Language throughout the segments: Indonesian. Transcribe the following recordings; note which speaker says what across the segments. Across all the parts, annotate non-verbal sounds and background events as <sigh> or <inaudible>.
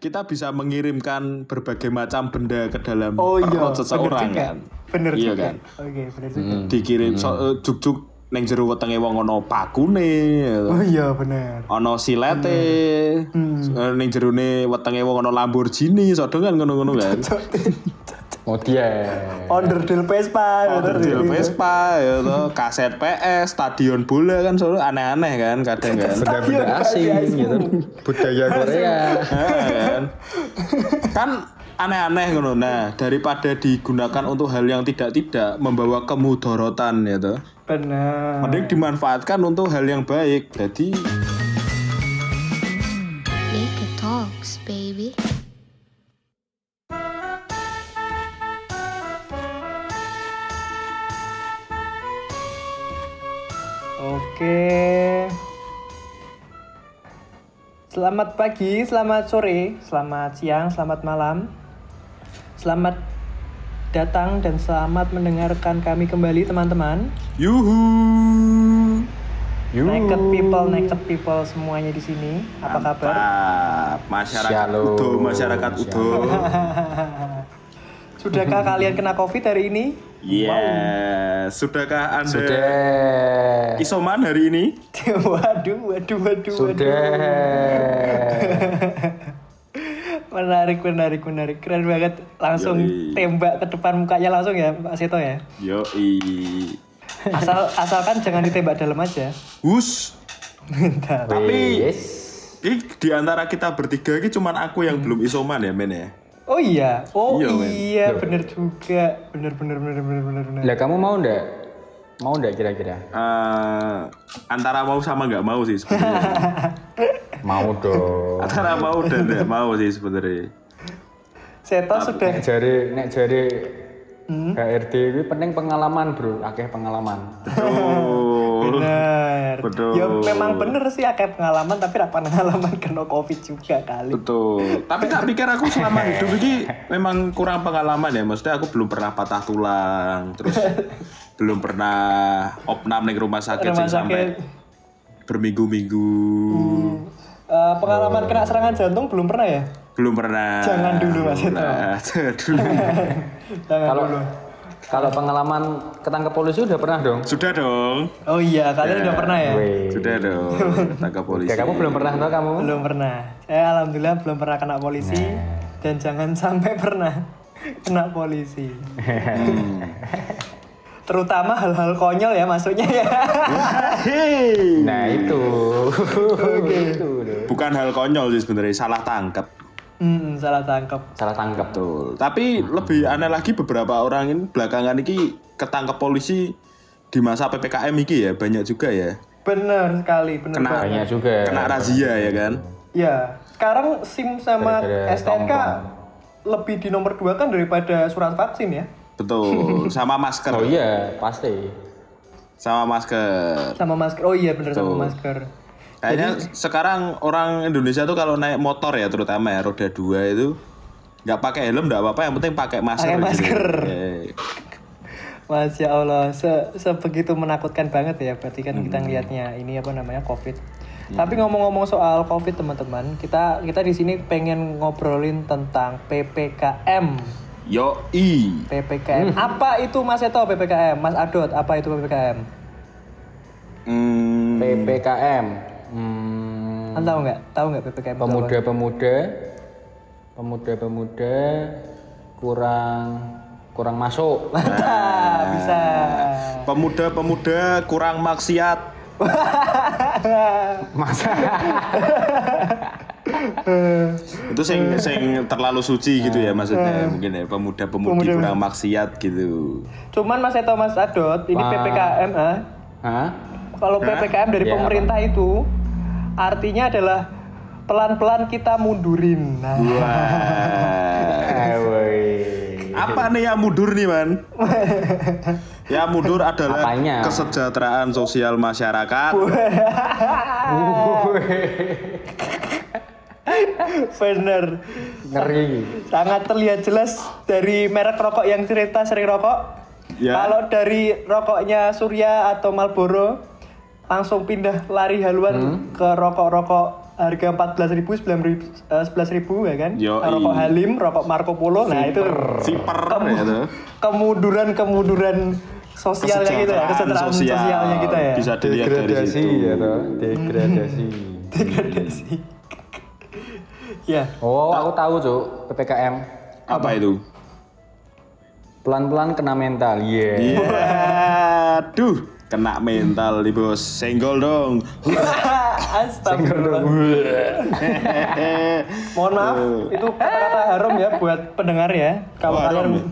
Speaker 1: kita bisa mengirimkan berbagai macam benda ke dalam
Speaker 2: Oh iya,
Speaker 1: perut
Speaker 2: bener
Speaker 1: seseorang
Speaker 2: juga.
Speaker 1: kan.
Speaker 2: Bener
Speaker 1: Iya
Speaker 2: juga.
Speaker 1: kan?
Speaker 2: Oke, bener juga.
Speaker 1: Dikirim so, eh, juk-juk neng jero wetenge wong ana pakune. gitu.
Speaker 2: Oh iya, bener.
Speaker 1: Ana silete. Eh, Ning jerone wetenge wong ana Lamborghini, sodo kan ngono-ngono kan. <laughs>
Speaker 3: Oh dia.
Speaker 2: Onderdil Vespa.
Speaker 1: Onderdil Vespa ya toh, kaset PS, stadion bola kan selalu aneh-aneh kan kadang kan.
Speaker 3: Benda-benda asing gitu. Budaya Korea.
Speaker 1: Kan. kan aneh-aneh ngono. Nah, daripada digunakan untuk hal yang tidak-tidak membawa kemudorotan ya toh.
Speaker 2: Bener.
Speaker 1: Mending dimanfaatkan untuk hal yang baik. Jadi
Speaker 4: Naked Talks, baby.
Speaker 2: Oke. Selamat pagi, selamat sore, selamat siang, selamat malam. Selamat datang dan selamat mendengarkan kami kembali teman-teman.
Speaker 1: yuhu.
Speaker 2: Naked people, naked people semuanya di sini. Apa kabar?
Speaker 1: Mantap. Masyarakat
Speaker 3: Shalom.
Speaker 1: utuh, masyarakat utuh. <laughs>
Speaker 2: Sudahkah kalian kena covid hari ini?
Speaker 1: Yes. Sudahkah Anda
Speaker 3: Sudah.
Speaker 1: isoman hari ini? <laughs>
Speaker 2: waduh, waduh, waduh, waduh.
Speaker 3: Sudah. <laughs>
Speaker 2: Menarik, menarik, menarik. Keren banget. Langsung
Speaker 1: Yoi.
Speaker 2: tembak ke depan mukanya langsung ya, Pak Seto ya.
Speaker 1: Yoi.
Speaker 2: Asal asalkan jangan ditembak dalam aja.
Speaker 1: Hus.
Speaker 2: Bentar.
Speaker 1: Tapi
Speaker 3: Wis.
Speaker 1: ini di antara kita bertiga ini cuman aku yang belum isoman ya, men ya.
Speaker 2: Oh iya, oh
Speaker 1: Iya, men.
Speaker 2: iya, bener juga, bener bener bener bener bener bener.
Speaker 3: Lah kamu mau ndak? Mau ndak kira-kira?
Speaker 1: Eh, antara mau sama nggak mau sih sebenarnya. <laughs>
Speaker 3: Mau dong. <laughs>
Speaker 1: antara mau dan nggak mau sih sebenarnya.
Speaker 2: Seto sudah
Speaker 3: Nek jari nek jari HRD itu penting pengalaman bro, akeh pengalaman.
Speaker 1: Betul.
Speaker 2: bener.
Speaker 1: Betul.
Speaker 2: Ya memang bener sih akeh pengalaman tapi apa pengalaman kena covid juga kali.
Speaker 1: Betul. Tapi tak pikir aku selama <laughs> hidup ini memang kurang pengalaman ya. Maksudnya aku belum pernah patah tulang, terus <laughs> belum pernah opnam di rumah sakit
Speaker 2: Rumah
Speaker 1: sing sampai
Speaker 2: sakit.
Speaker 1: berminggu-minggu.
Speaker 2: Eh, pengalaman kena serangan jantung belum pernah ya?
Speaker 1: Belum pernah.
Speaker 2: Jangan dulu, Mas.
Speaker 1: Nah, <laughs> jangan dulu. <laughs>
Speaker 2: Jangan
Speaker 3: Kalau
Speaker 2: dulu.
Speaker 3: kalau pengalaman ketangkep polisi udah pernah dong?
Speaker 1: Sudah dong.
Speaker 2: Oh iya, kalian udah pernah ya?
Speaker 3: Wih.
Speaker 1: Sudah dong. Tangkap polisi.
Speaker 3: Ya kamu belum pernah tau kamu?
Speaker 2: Belum pernah. Saya alhamdulillah belum pernah kena polisi dan jangan <laughs> sampai pernah kena polisi. Terutama hal-hal konyol ya maksudnya ya.
Speaker 3: Nah itu. itu dong.
Speaker 1: Bukan hal konyol sih sebenarnya, salah tangkap.
Speaker 2: Hmm, salah tangkap.
Speaker 3: Salah tangkap tuh.
Speaker 1: Tapi lebih aneh lagi beberapa orang ini belakangan ini ketangkep polisi di masa PPKM ini ya banyak juga ya.
Speaker 2: Bener sekali, bener
Speaker 1: Kena-
Speaker 2: banget.
Speaker 3: Banyak juga.
Speaker 1: Kena razia ya kan.
Speaker 2: Ya, sekarang SIM sama STNK lebih di nomor dua kan daripada surat vaksin ya.
Speaker 1: Betul. <laughs> Sama masker.
Speaker 3: Oh iya pasti.
Speaker 1: Sama masker.
Speaker 2: Sama masker. Oh iya bener sama masker.
Speaker 1: Kayaknya sekarang orang Indonesia tuh kalau naik motor ya terutama ya roda dua itu nggak pakai helm nggak apa-apa yang penting pakai masker.
Speaker 2: Pakai masker.
Speaker 1: Eh, <laughs>
Speaker 2: Masya Allah, se sebegitu menakutkan banget ya. Berarti kan kita ngelihatnya ini apa namanya COVID. Tapi ngomong-ngomong soal COVID teman-teman, kita kita di sini pengen ngobrolin tentang ppkm.
Speaker 1: Yo i.
Speaker 2: ppkm. Apa itu Mas Eto ppkm? Mas Adot, apa itu ppkm?
Speaker 1: Hmm,
Speaker 3: PPKM. Hmm,
Speaker 2: Kan tahu nggak? Tahu nggak ppkm?
Speaker 3: pemuda-pemuda, pemuda-pemuda kurang kurang masuk. <laughs>
Speaker 2: Mantap, bisa.
Speaker 1: Pemuda-pemuda kurang maksiat. <laughs>
Speaker 3: Masa? <laughs> <laughs>
Speaker 1: Itu sing sing terlalu suci gitu ya maksudnya mungkin ya pemuda-pemudi
Speaker 2: Pemuda-
Speaker 1: kurang maksiat gitu.
Speaker 2: Cuman Mas Eto, Mas Adot, ini
Speaker 3: Wah.
Speaker 2: ppkm ah.
Speaker 3: Hah?
Speaker 2: Kalau ppkm dari
Speaker 3: Ya,
Speaker 2: pemerintah itu artinya adalah pelan-pelan kita mundurin. Nah,
Speaker 1: Wah. <laughs>
Speaker 3: Eh.
Speaker 1: Apa nih yang mundur nih man? <laughs> ya mundur adalah
Speaker 3: Apanya?
Speaker 1: kesejahteraan sosial masyarakat.
Speaker 2: Bener.
Speaker 3: Ngeri.
Speaker 2: Sangat terlihat jelas dari merek rokok yang cerita sering rokok.
Speaker 1: Ya.
Speaker 2: Kalau dari rokoknya Surya atau Marlboro langsung pindah lari haluan ke rokok-rokok harga 14.000 ribu, 11.000 ribu ya kan?
Speaker 1: Yoi.
Speaker 2: Rokok Halim, rokok Marco Polo, nah itu
Speaker 1: Viper
Speaker 2: Kemu-
Speaker 1: ya tuh.
Speaker 2: kemuduran-kemuduran sosialnya kita ya, kesejahteraan
Speaker 1: sosial.
Speaker 2: sosialnya kita ya.
Speaker 1: Bisa dilihat dari
Speaker 3: Degradasi
Speaker 1: situ.
Speaker 3: ya degradasi. <laughs>
Speaker 2: Degradasi. Ya,
Speaker 3: Oh, aku tahu, Cuk. PPKM.
Speaker 1: Apa itu?
Speaker 3: Pelan-pelan kena mental. Iya.
Speaker 1: Iya. Aduh, kena mental nih bos. Senggol dong. <laughs>
Speaker 2: astagfirullah. <laughs> Mohon maaf, itu kata-kata harum ya buat pendengar ya. Kalau
Speaker 1: Oh, harum
Speaker 2: kalian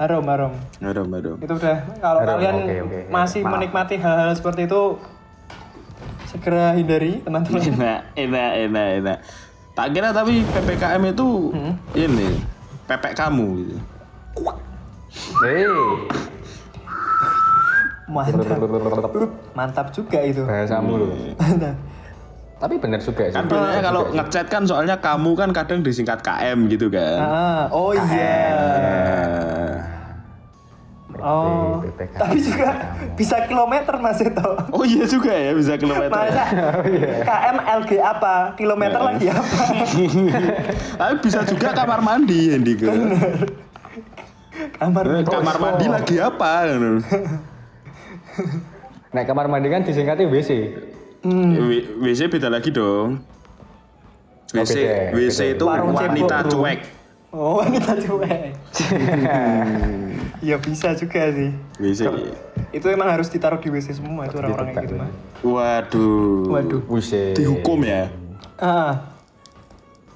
Speaker 2: harum, harum.
Speaker 1: Aduh, aduh.
Speaker 2: Itu udah kalau
Speaker 3: Harum,
Speaker 2: kalian
Speaker 3: oke, oke.
Speaker 2: masih
Speaker 3: Maaf.
Speaker 2: menikmati hal-hal seperti itu segera hindari teman-teman.
Speaker 1: Enak, enak, enak, enak. Tak kira tapi PPKM itu ini pepek kamu gitu.
Speaker 2: Mantap. Mantap juga itu.
Speaker 3: Bahasamu loh.
Speaker 2: Mantap.
Speaker 3: Tapi bener juga sih.
Speaker 1: Kan biasanya
Speaker 3: Bener
Speaker 1: kalau ngechat kan soalnya kamu kan kadang disingkat KM gitu kan.
Speaker 2: Ah, oh iya.
Speaker 1: Eh,
Speaker 2: Oh.
Speaker 3: PPKM.
Speaker 2: Tapi juga bisa kilometer Mas itu.
Speaker 1: Oh iya juga ya bisa kilometer.
Speaker 2: Masa <laughs>
Speaker 3: Oh, iya.
Speaker 2: KM LG apa? Kilometer lagi apa? <laughs>
Speaker 1: Tapi bisa juga kamar mandi yang di
Speaker 2: Kamar
Speaker 1: Eh, kamar mandi lagi apa? <laughs>
Speaker 3: Nek kamar mandi kan disingkatnya WC.
Speaker 1: W- WC beda lagi dong. WC,
Speaker 3: beda,
Speaker 1: WC
Speaker 3: beda.
Speaker 1: itu
Speaker 2: Warung
Speaker 1: wanita cuek.
Speaker 2: Oh, wanita cuek. Ya bisa juga sih.
Speaker 1: WC.
Speaker 2: Itu emang harus ditaruh di WC semua itu orang-orang kayak gitu mah.
Speaker 1: Waduh.
Speaker 2: Waduh.
Speaker 3: WC.
Speaker 1: Dihukum ya.
Speaker 2: Ah.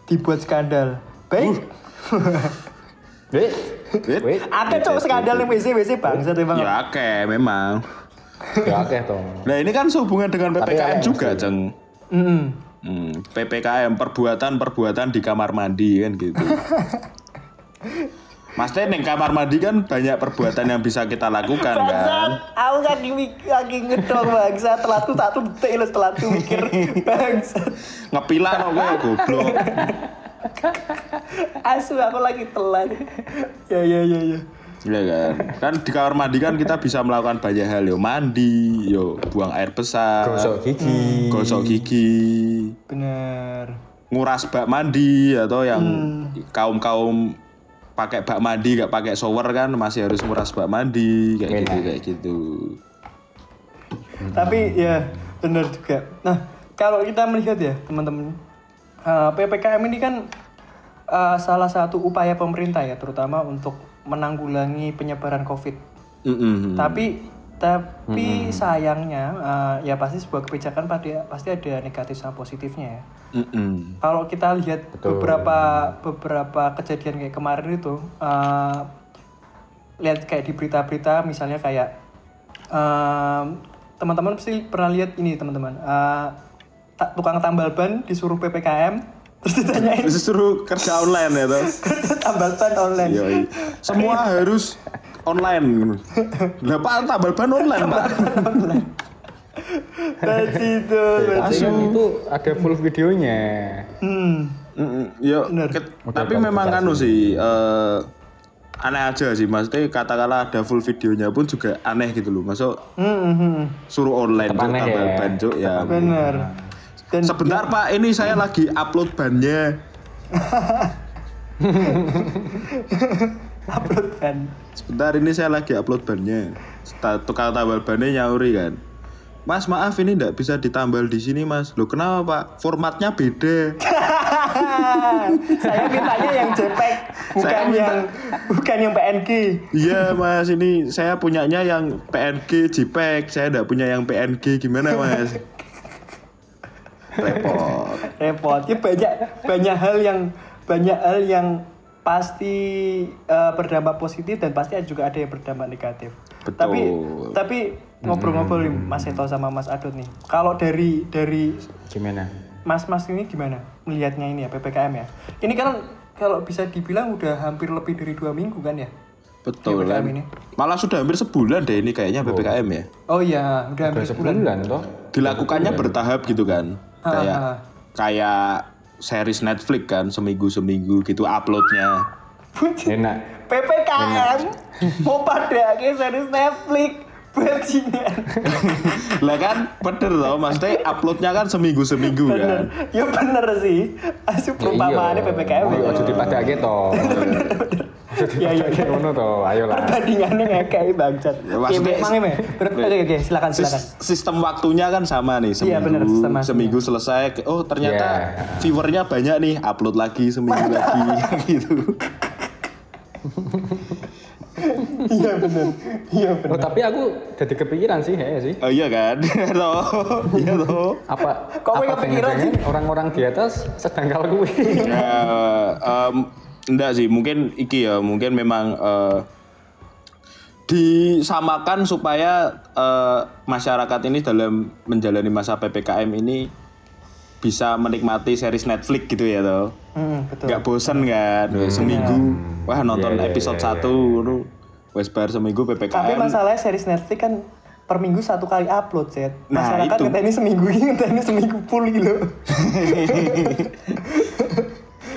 Speaker 2: Dibuat skandal. Baik.
Speaker 3: Wait.
Speaker 1: Wait.
Speaker 3: Wait.
Speaker 2: Ada cowok skandal nih WC WC bangsat emang.
Speaker 1: Ya oke, memang.
Speaker 3: Ya oke toh.
Speaker 1: Nah ini kan sehubungan dengan PPKM juga. Ceng. Hmm, PPKM perbuatan-perbuatan di kamar mandi kan gitu. <laughs> Mas Teh, neng kamar mandi kan banyak perbuatan yang bisa kita lakukan kan.
Speaker 2: Bangsat, aku kan lagi ngedong bangsat, telat tuh tak tuh detik lo telat tuh mikir bangsat.
Speaker 1: Ngepilah no gue goblok.
Speaker 2: Asu aku lagi telat. Ya ya ya ya.
Speaker 1: Iya kan. Kan di kamar mandi kan kita bisa melakukan banyak hal yo mandi, yo buang air besar,
Speaker 3: Gosok gigi.
Speaker 1: gosok gigi,
Speaker 2: Bener.
Speaker 1: nguras bak mandi atau yang kaum kaum pakai bak mandi gak pakai shower kan masih harus nguras bak mandi kayak gitu
Speaker 3: Enak.
Speaker 1: kayak gitu.
Speaker 2: Tapi ya bener juga. Nah kalau kita melihat ya teman-teman, eh, ppkm ini kan eh, salah satu upaya pemerintah ya, terutama untuk menanggulangi penyebaran covid.
Speaker 1: Mm-mm.
Speaker 2: Tapi tapi sayangnya eh, ya pasti sebuah kebijakan pada pasti ada negatif sama positifnya ya.
Speaker 1: Mm-mm.
Speaker 2: Kalau kita lihat
Speaker 3: Betul.
Speaker 2: beberapa beberapa kejadian kayak kemarin itu, eh, lihat kayak di berita-berita misalnya kayak em, teman-teman pasti pernah lihat ini teman-teman, eh, ta- tukang tambal ban disuruh ppkm terus ditanyain
Speaker 1: Justru kerja online ya toh. <laughs>
Speaker 2: tambal ban online.
Speaker 1: Yoi. Semua harus online. Lah Pak tambal ban online, Pak. <laughs>
Speaker 2: Tadi itu.
Speaker 3: Tapi kan itu ada full videonya.
Speaker 2: Hmm.
Speaker 1: Yo,
Speaker 3: Udah
Speaker 1: tapi memang
Speaker 3: klarifikasi.
Speaker 1: anu sih eh, aneh aja sih maksudnya katakanlah ada full videonya pun juga aneh gitu loh masuk
Speaker 2: Hmm, hmm, hmm.
Speaker 1: suruh online
Speaker 3: aneh
Speaker 1: tambal
Speaker 3: ya.
Speaker 1: ban Cuk, ya
Speaker 2: Bener. Dan
Speaker 1: sebentar pak ini saya lagi upload bannya <laughs>
Speaker 2: upload ban.
Speaker 1: Sebentar ini saya lagi upload bannya tukang tambal bannya nyauri kan? Mas maaf ini nggak bisa ditambal di sini mas. Loh kenapa pak? Formatnya beda. <laughs>
Speaker 2: Saya mintanya yang JPEG, bukan
Speaker 1: Saya minta-
Speaker 2: yang bukan yang PNG.
Speaker 1: Iya mas ini saya punyanya yang PNG JPEG. Saya nggak punya yang PNG gimana mas? <laughs> Repot.
Speaker 2: Repot. Ya banyak banyak hal yang banyak hal yang pasti eh, berdampak positif dan pasti juga ada yang berdampak negatif.
Speaker 1: Betul.
Speaker 2: tapi tapi ngobrol-ngobrol nih Mas Eto sama Mas Adot nih. Kalau dari dari
Speaker 3: Gimana?
Speaker 2: Mas-mas ini gimana melihatnya ini ya PPKM ya? Ini kan kalau bisa dibilang udah hampir lebih dari dua minggu kan ya?
Speaker 1: Betul
Speaker 2: PPKM ini.
Speaker 1: Malah sudah hampir sebulan deh ini kayaknya PPKM ya.
Speaker 2: Oh iya udah hampir
Speaker 3: Udah
Speaker 2: sebulan.
Speaker 3: sebulan toh.
Speaker 1: Dilakukannya bertahap gitu kan.
Speaker 2: Ah,
Speaker 1: Kayak kayak series Netflix kan seminggu-seminggu gitu uploadnya
Speaker 3: Enak.
Speaker 2: PPKM mau pada ke series Netflix Bajingan. <laughs>
Speaker 1: lah kan bener toh maksudnya uploadnya kan seminggu seminggu
Speaker 2: Bener.
Speaker 1: kan
Speaker 2: Ya bener sih. Asyik perumpamaannya PPKM.
Speaker 3: Iya,
Speaker 2: ya.
Speaker 3: ojo dipadake to. Ojo <laughs>
Speaker 2: Iya, iya.
Speaker 3: dipadake ngono to. Ayolah.
Speaker 2: Perbandingannya ngekei bangsat.
Speaker 1: Ya,
Speaker 2: Oke,
Speaker 1: maksudnya-
Speaker 2: Mang Ime. Oke, oke, silakan, silakan.
Speaker 1: sistem waktunya kan sama nih seminggu
Speaker 2: Iya, sistem waktunya.
Speaker 1: seminggu selesai oh ternyata
Speaker 3: Iya.
Speaker 1: viewernya banyak nih upload lagi seminggu lagi <laughs> gitu
Speaker 2: Iya bener. Iya bener.
Speaker 3: Oh, tapi aku jadi kepikiran sih, ya sih.
Speaker 1: oh iya kan <laughs> toh iya toh
Speaker 3: Apa
Speaker 2: Kok
Speaker 3: apa
Speaker 2: kepikiran
Speaker 3: jangan-jangan orang-orang di atas sedang kalau gue.
Speaker 1: ya em, enggak sih mungkin iki ya mungkin memang eh, disamakan supaya eh, masyarakat ini dalam menjalani masa ppkm ini bisa menikmati series Netflix gitu ya toh
Speaker 2: Hmm, betul.
Speaker 1: nggak bosen kan seminggu wah nonton
Speaker 3: Iya, iya,
Speaker 1: episode
Speaker 3: iya,
Speaker 1: satu nu wes bar seminggu ppkm
Speaker 2: Tapi masalahnya series Netflix kan per minggu satu kali upload set.
Speaker 1: Nah,
Speaker 2: Masyarakat
Speaker 1: itu.
Speaker 2: ngenteni seminggu ini <laughs> ngenteni seminggu full gitu. <laughs>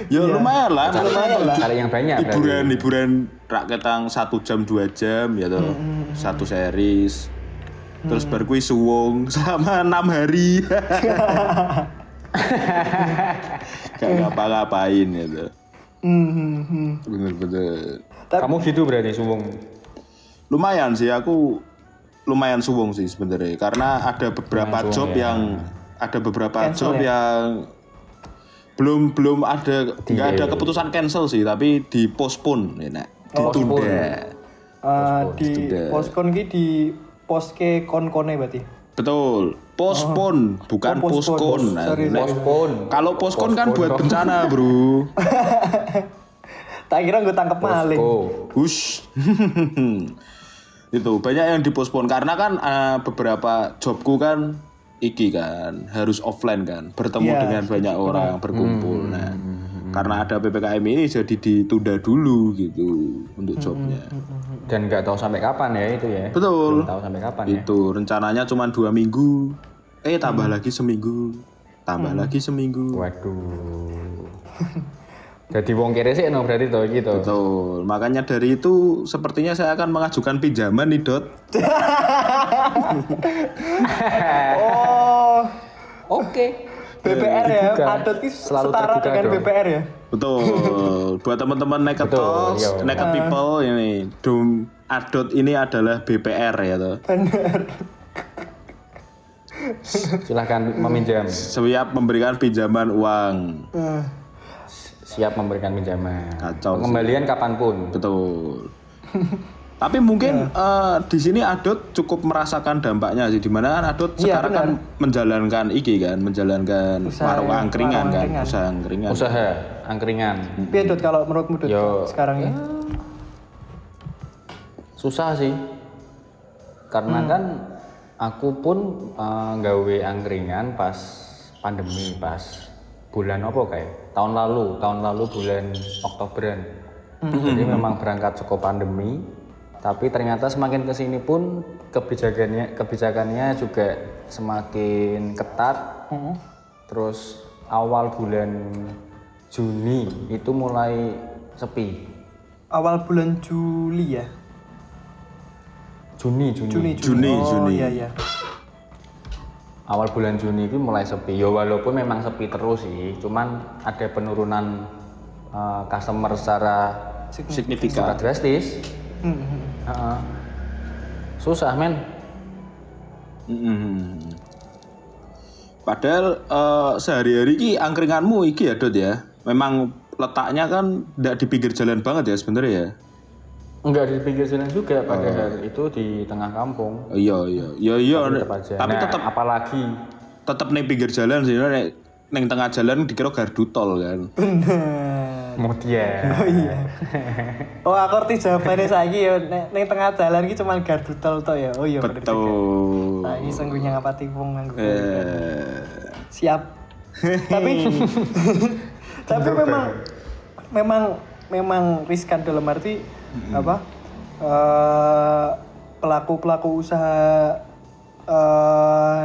Speaker 1: ya lumayan lah
Speaker 2: Iya. Lumayan lah.
Speaker 3: Cari yang banyak berarti.
Speaker 1: hiburan hiburan raketang satu jam dua jam ya toh satu series terus baru kuis suwung <laughs> selama enam hari <laughs> gak ngapa-ngapain gitu
Speaker 2: hmm, hmm.
Speaker 1: bener-bener
Speaker 3: Kamu gitu berarti suwung.
Speaker 1: lumayan sih aku lumayan suwung sih sebenarnya karena ada beberapa
Speaker 3: Lumayan
Speaker 1: job
Speaker 3: suwung, ya.
Speaker 1: yang ada beberapa
Speaker 2: Cancel
Speaker 1: job
Speaker 2: ya?
Speaker 1: yang belum belum ada nggak ada keputusan cancel sih tapi di postpone ya nak
Speaker 2: Oh,
Speaker 1: ditunda
Speaker 2: Eh, di
Speaker 1: Sudah.
Speaker 2: poskon ki di poske kon-kone berarti.
Speaker 1: betul postpone bukan
Speaker 2: Oh, postpone.
Speaker 1: poskon
Speaker 2: Sorry, sorry.
Speaker 3: Postpone.
Speaker 1: kalau poskon kan
Speaker 3: Postpone
Speaker 1: buat
Speaker 3: dong.
Speaker 1: bencana bro <laughs>
Speaker 2: Tak kira gue tangkep maling.
Speaker 3: Oh.
Speaker 1: Hush. <laughs> itu banyak yang dipospon karena kan eh, beberapa jobku kan iki kan harus offline kan bertemu
Speaker 2: Iya,
Speaker 1: dengan banyak orang berkumpul. Nah karena ada ppkm ini jadi ditunda dulu gitu untuk jobnya.
Speaker 3: Dan nggak tahu sampai kapan ya itu ya.
Speaker 1: betul.
Speaker 3: Belum tahu sampai kapan ya.
Speaker 1: itu rencananya cuma dua minggu. Eh tambah lagi seminggu. Tambah lagi seminggu.
Speaker 3: Waduh. <laughs> Jadi wong kere sih no berarti tuh gitu.
Speaker 1: betul makanya dari itu sepertinya saya akan mengajukan pinjaman nih dot
Speaker 2: Oh,
Speaker 3: Oke.
Speaker 2: BPR ya, ki
Speaker 3: Selalu
Speaker 2: setara
Speaker 3: terbuka
Speaker 2: dengan
Speaker 3: dong.
Speaker 2: BPR ya.
Speaker 1: Betul. Buat teman-teman naked talks,
Speaker 3: iya.
Speaker 1: naked people ini, Dum Adot ini adalah BPR ya toh.
Speaker 2: Bener.
Speaker 3: Silahkan meminjam.
Speaker 1: Siap memberikan pinjaman uang.
Speaker 3: Siap memberikan pinjaman.
Speaker 1: Kacau sih.
Speaker 3: Pengembalian kapan pun.
Speaker 1: Betul. <laughs> Tapi mungkin eh, di sini Adot cukup merasakan dampaknya sih. Di mana kan Adot
Speaker 2: Iya,
Speaker 1: sekarang kan menjalankan iki kan, menjalankan
Speaker 2: Usaha
Speaker 1: warung
Speaker 2: ya,
Speaker 1: angkringan
Speaker 2: warung
Speaker 1: kan,
Speaker 2: angkringan.
Speaker 1: usaha angkringan.
Speaker 3: Usaha angkringan.
Speaker 2: Dot kalau menurutmu Dot
Speaker 3: Yo.
Speaker 2: sekarang ini?
Speaker 3: Susah sih. Karena kan aku pun eh, gawe angkringan pas pandemi, pas bulan apa kayak tahun lalu, tahun lalu bulan Oktoberan. Jadi memang berangkat cukup pandemi, tapi ternyata semakin ke sini pun kebijakannya kebijakannya juga semakin ketat. Terus awal bulan Juni itu mulai sepi.
Speaker 2: Awal bulan Juli ya.
Speaker 3: Juni, Juni.
Speaker 2: Juni,
Speaker 1: Juni,
Speaker 2: oh,
Speaker 1: Juni.
Speaker 2: Iya, iya.
Speaker 3: Awal bulan Juni itu mulai sepi. Ya walaupun memang sepi terus sih, cuman ada penurunan uh, customer secara secara
Speaker 1: Signifikan.
Speaker 3: drastis.
Speaker 2: Hmm, hmm.
Speaker 3: Heeh. Susah men.
Speaker 1: Mm-mm. Padahal eh, sehari-hari ki angkringanmu iki ya Dot ya. Memang letaknya kan tidak di pinggir jalan banget ya sebenarnya ya.
Speaker 3: Enggak di pinggir jalan juga, padahal itu di tengah kampung.
Speaker 1: Oh, iya iya. Iya iya.
Speaker 3: Tetap aja.
Speaker 1: Tapi
Speaker 3: Nah,
Speaker 1: tetap
Speaker 3: apalagi
Speaker 1: tetap ning pinggir jalan sih nek ning tengah jalan dikira gardu tol kan.
Speaker 2: Bener.
Speaker 3: kemudian <laughs>
Speaker 2: Oh iya. <laughs> Oh aku ngerti jawabannya saiki ya nek ning tengah jalan ki cuma gardu tol to ya. Oh iya bener.
Speaker 1: Betul.
Speaker 2: Saiki senggunya ngapati wong nganggo.
Speaker 1: Eh,
Speaker 2: Siap. <laughs> tapi tapi memang memang memang riskan dalam arti apa? eh, pelaku-pelaku usaha eh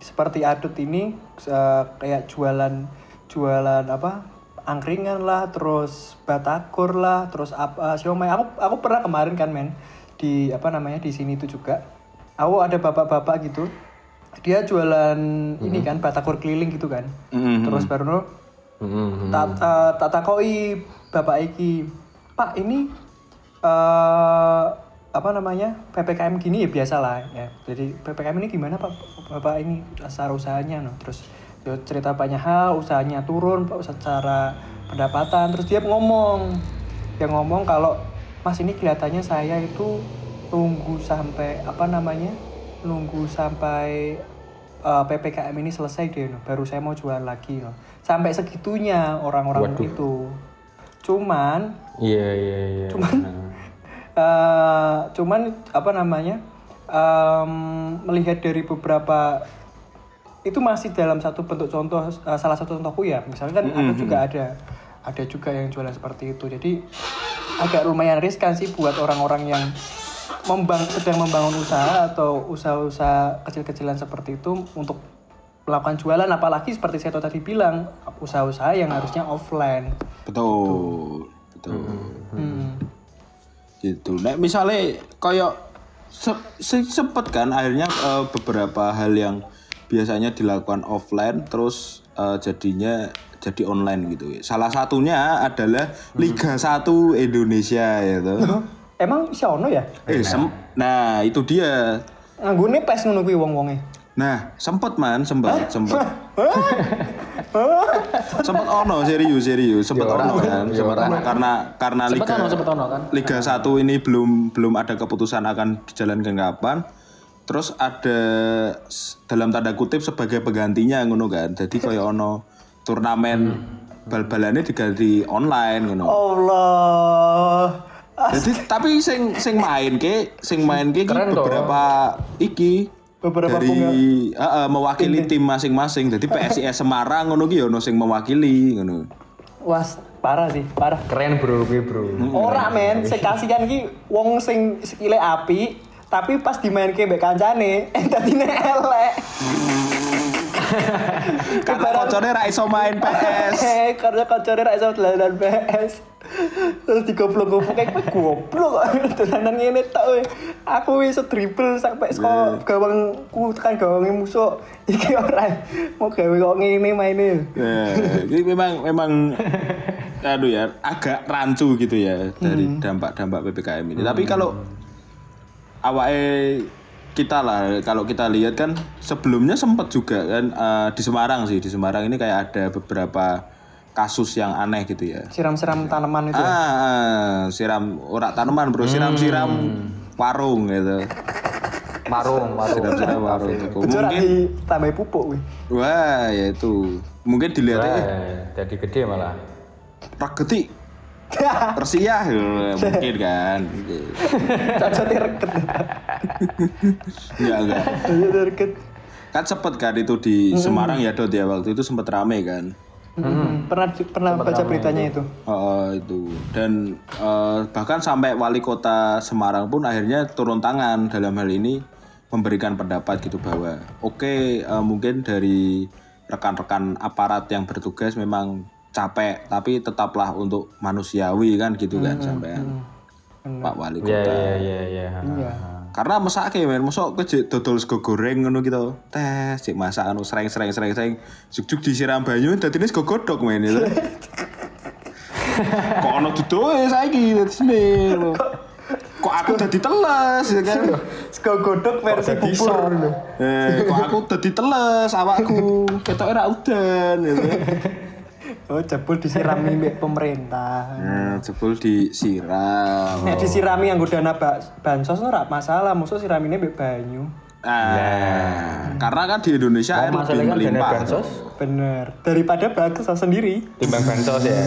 Speaker 2: seperti adut ini eh, kayak jualan jualan apa angkringan lah terus batagor lah terus apa siomay aku aku pernah kemarin kan men di apa namanya di sini itu juga aku ada bapak-bapak gitu dia jualan ini kan batagor keliling gitu kan
Speaker 1: Mhm.
Speaker 2: terus baru
Speaker 3: Hmm.
Speaker 2: tak tak tak takoi bapak iki pak ini eh apa namanya ppkm gini ya biasa lah ya. Jadi ppkm ini gimana pak? Bapak ini dasar usahanya no. Terus dia cerita banyak hal usahanya turun pak secara pendapatan. Terus dia ngomong dia ngomong kalau mas ini kelihatannya saya itu tunggu sampai apa namanya nunggu sampai eh, ppkm ini selesai deh no. baru saya mau jual lagi no. sampai segitunya orang-orang itu cuman
Speaker 3: Iya iya iya. Cuman <laughs>
Speaker 2: eh cuman apa namanya em, melihat dari beberapa itu masih dalam satu bentuk contoh eh, salah satu contohku ya. Misalnya kan aku juga ada ada juga yang jualan seperti itu. Jadi agak lumayan riskan sih buat orang-orang yang membang sedang membangun usaha atau usaha-usaha kecil-kecilan seperti itu untuk melakukan jualan apalagi seperti saya tadi bilang usaha-usaha yang harusnya offline
Speaker 1: Betul. Betul.
Speaker 2: Hmm.
Speaker 1: gitu nah misalnya kayak se se- sempet kan akhirnya eh, beberapa hal yang biasanya dilakukan offline terus eh, jadinya jadi online gitu salah satunya adalah Liga 1 Indonesia gitu
Speaker 2: emang si ono ya
Speaker 1: eh, nah itu dia
Speaker 2: Anggone pes ngono kuwi wong-wonge.
Speaker 1: Nah sempet man sempet sempet <laughs> sempet ono serius serius sempet
Speaker 3: Ya,
Speaker 1: ono kan
Speaker 3: ya,
Speaker 1: sempet ono karena karena
Speaker 3: Sempet
Speaker 1: liga
Speaker 3: ono, sempet ono kan.
Speaker 1: Liga 1 ini belum belum ada keputusan akan dijalankan kapan. Terus ada dalam tanda kutip sebagai penggantinya ngono kan. Jadi <laughs> kayak ono turnamen bal-balannya diganti online ngono.
Speaker 2: Allah.
Speaker 1: Jadi tapi sing sing main ke sing main ke
Speaker 3: toh.
Speaker 1: beberapa iki
Speaker 2: Beberapa
Speaker 1: dari Heeh, mewakili tim masing-masing. Jadi PSIS Semarang ngono ki ya ono sing mewakili ngono.
Speaker 2: Was parah sih, parah.
Speaker 3: Keren bro, gue bro.
Speaker 2: Ora men, sing kasihan ki wong sing skile api, tapi pas dimainke mbek kancane, <laughs> eh dadine elek. <laughs>
Speaker 1: Karena kocone ra iso main PS. <laughs>
Speaker 2: Eh, karena kancane ra iso dolanan PS. Terus digoblok-goblok kayak kowe goblok <laughs> dolanan ngene tok we. Aku wis dribble sampai saka gawangku tekan gawange musuh. Iki ora mau gawe kok ngene maine.
Speaker 1: Ini memang memang aduh ya agak rancu gitu ya dari dampak-dampak PPKM ini. Tapi kalau awake kita lah kalau kita lihat kan sebelumnya sempat juga kan eh, di Semarang sih di Semarang ini kayak ada beberapa kasus yang aneh gitu ya.
Speaker 2: Siram-siram tanaman itu.
Speaker 1: Ah, ah, siram ora tanaman bro, siram-siram warung gitu.
Speaker 3: Marung, marung.
Speaker 1: Siram-siram warung.
Speaker 2: Bocor
Speaker 1: Mungkin
Speaker 2: ditambahi pupuk wih.
Speaker 1: wah ya itu mungkin dilihatnya eh,
Speaker 3: Wah, jadi gede malah.
Speaker 1: Rageti <laughs> Persia ya, <laughs> mungkin kan.
Speaker 2: Cocoknya reket.
Speaker 1: enggak enggak.
Speaker 2: Cocoknya reket.
Speaker 1: kan sempet kan itu di Semarang ya Dot ya waktu itu sempet rame kan?
Speaker 2: Hmm, Pernah pernah baca beritanya itu.
Speaker 1: Oh, itu. Dan eh, bahkan sampai wali kota Semarang pun akhirnya turun tangan dalam hal ini memberikan pendapat gitu bahwa oke eh, mungkin dari rekan-rekan aparat yang bertugas memang capek tapi tetaplah untuk manusiawi kan gitu kan sampean. Pak Wali
Speaker 3: Iya,
Speaker 1: Kota.
Speaker 3: iya, iya, iya.
Speaker 2: Iya.
Speaker 1: karena mesake men. Mosok kowe jek dodol sego goreng ngono gitu. Tes cek masak anu sering sering sering sering juk disiram banyu dadine sego godhog men itu <laughs> kok ono dudoe saiki lho. kok aku dadi teles ya kan?
Speaker 2: Sego godok versi bubur.
Speaker 1: eh, kok aku dadi teles awakku. Ketoke ra udan gitu <laughs>
Speaker 2: Oh, jebul disirami mbek pemerintah.
Speaker 1: nah jebul disiram
Speaker 2: Nek disirami yang dana ba- bansos ora masalah, musuh siramine mbek banyu.
Speaker 1: Nah, karena kan di Indonesia air lebih
Speaker 3: Masalahnya kan dana
Speaker 1: melimpah.
Speaker 3: bansos
Speaker 2: Bener. Daripada bakso sendiri.
Speaker 3: timbang bansos ya.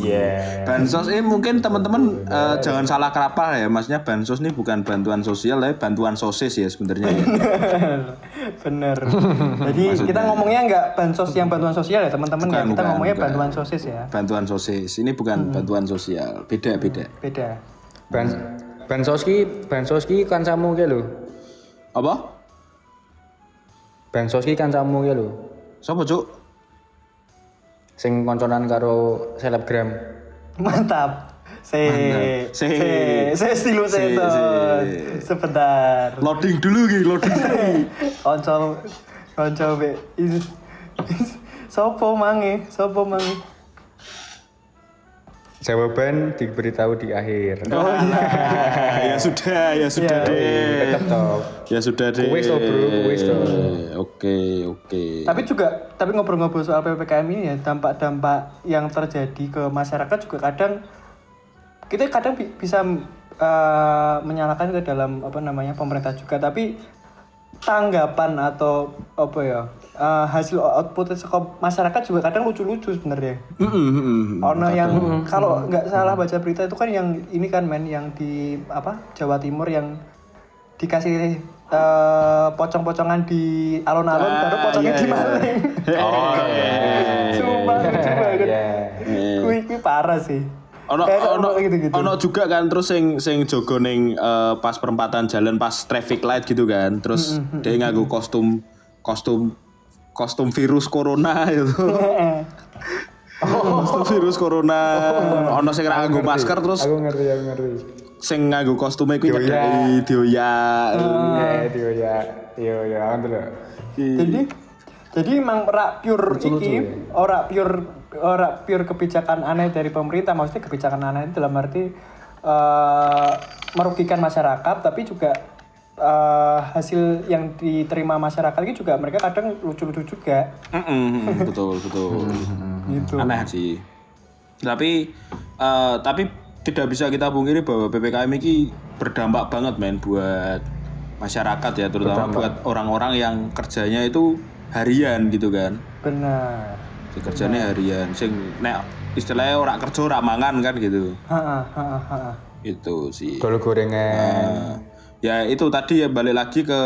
Speaker 3: Iya.
Speaker 1: Bansos ini mungkin teman-teman eh, jangan salah kerapal ya, maksudnya bansos ini bukan bantuan sosial, tapi bantuan sosis ya sebenarnya. ya. <laughs>
Speaker 2: Bener. Jadi kita ngomongnya nggak bansos yang bantuan sosial ya teman-teman ya. Kita
Speaker 1: bukan,
Speaker 2: ngomongnya
Speaker 1: bukan.
Speaker 2: bantuan sosis ya.
Speaker 1: bantuan sosis, ini bukan bantuan sosial, beda beda.
Speaker 2: Beda.
Speaker 3: Ban bansos ki, bansos ki kancamu ki lho.
Speaker 1: Apa?
Speaker 3: Bansos ki kancamu ki lho.
Speaker 1: Siapa cuk?
Speaker 3: Sing konconan karo selebgram.
Speaker 2: Mantap. Se,
Speaker 1: Se.
Speaker 2: se, se stilu
Speaker 1: Se, se.
Speaker 2: Sebentar.
Speaker 1: Loading dulu gitu, loading dulu. <laughs>
Speaker 2: Konco, konco be. Sopo mange, sopo mange.
Speaker 3: Jawaban diberitahu di akhir.
Speaker 2: Oh iya. <laughs>
Speaker 1: ya sudah, ya sudah
Speaker 2: Iya.
Speaker 1: deh.
Speaker 3: Tetap toh.
Speaker 1: Ya sudah deh.
Speaker 3: Kuis toh, bro, kuis toh.
Speaker 1: Oke, oke.
Speaker 2: Tapi juga, tapi ngobrol-ngobrol soal ppkm ini ya dampak-dampak yang terjadi ke masyarakat juga kadang kita kadang bi- bisa eh, menyalahkan ke dalam apa namanya pemerintah juga. Tapi tanggapan atau apa ya eh, hasil output saka masyarakat juga kadang lucu-lucu sebenarnya.
Speaker 1: Mm, mm, mm.
Speaker 2: Ono yang kalau nggak salah baca berita itu kan yang ini kan men yang di apa Jawa Timur yang dikasih eh, pocong-pocongan di alun-alun
Speaker 1: Ah,
Speaker 2: baru pocongnya
Speaker 1: iya,
Speaker 2: di
Speaker 1: iya.
Speaker 2: Malang. <laughs>
Speaker 3: Oh, iya.
Speaker 2: Sumpah lucu <laughs> banget.
Speaker 3: Iya.
Speaker 2: Parah sih.
Speaker 1: Ono ono
Speaker 2: gitu-gitu.
Speaker 1: ono juga kan terus sing sing jogo ning eh, pas perempatan jalan pas traffic light gitu kan. Terus dia nganggo kostum kostum kostum virus corona itu. <laughs> kostum virus corona. Ono sing ra nganggo masker terus
Speaker 3: Aku ngerti, aku ngerti.
Speaker 1: sing nganggo kostumnya kuwi
Speaker 3: Dioyak.
Speaker 1: nyedaki dioyak.
Speaker 3: Eh, dia ya, dia ya, aku dulu.
Speaker 2: Jadi jadi emang ora pure iki, ora pure ora pure kebijakan aneh dari pemerintah, maksudnya kebijakan aneh itu dalam arti eh, merugikan masyarakat, tapi juga eh, hasil yang diterima masyarakat itu juga mereka kadang lucu-lucu juga,
Speaker 1: Mm-mm, <laughs> betul betul.
Speaker 2: gitu.
Speaker 1: Aneh sih. Tapi eh, tapi tidak bisa kita pungkiri bahwa ppkm ini berdampak banget men buat masyarakat ya, terutama buat orang-orang yang kerjanya itu harian gitu kan.
Speaker 2: Benar.
Speaker 1: Si kerjanya harian, sing nek istilahnya orang kerja ora mangan kan gitu.
Speaker 2: Ha ha ha ha.
Speaker 1: Itu sih.
Speaker 3: Dol gorengan.
Speaker 1: Eh, ya itu tadi ya balik lagi ke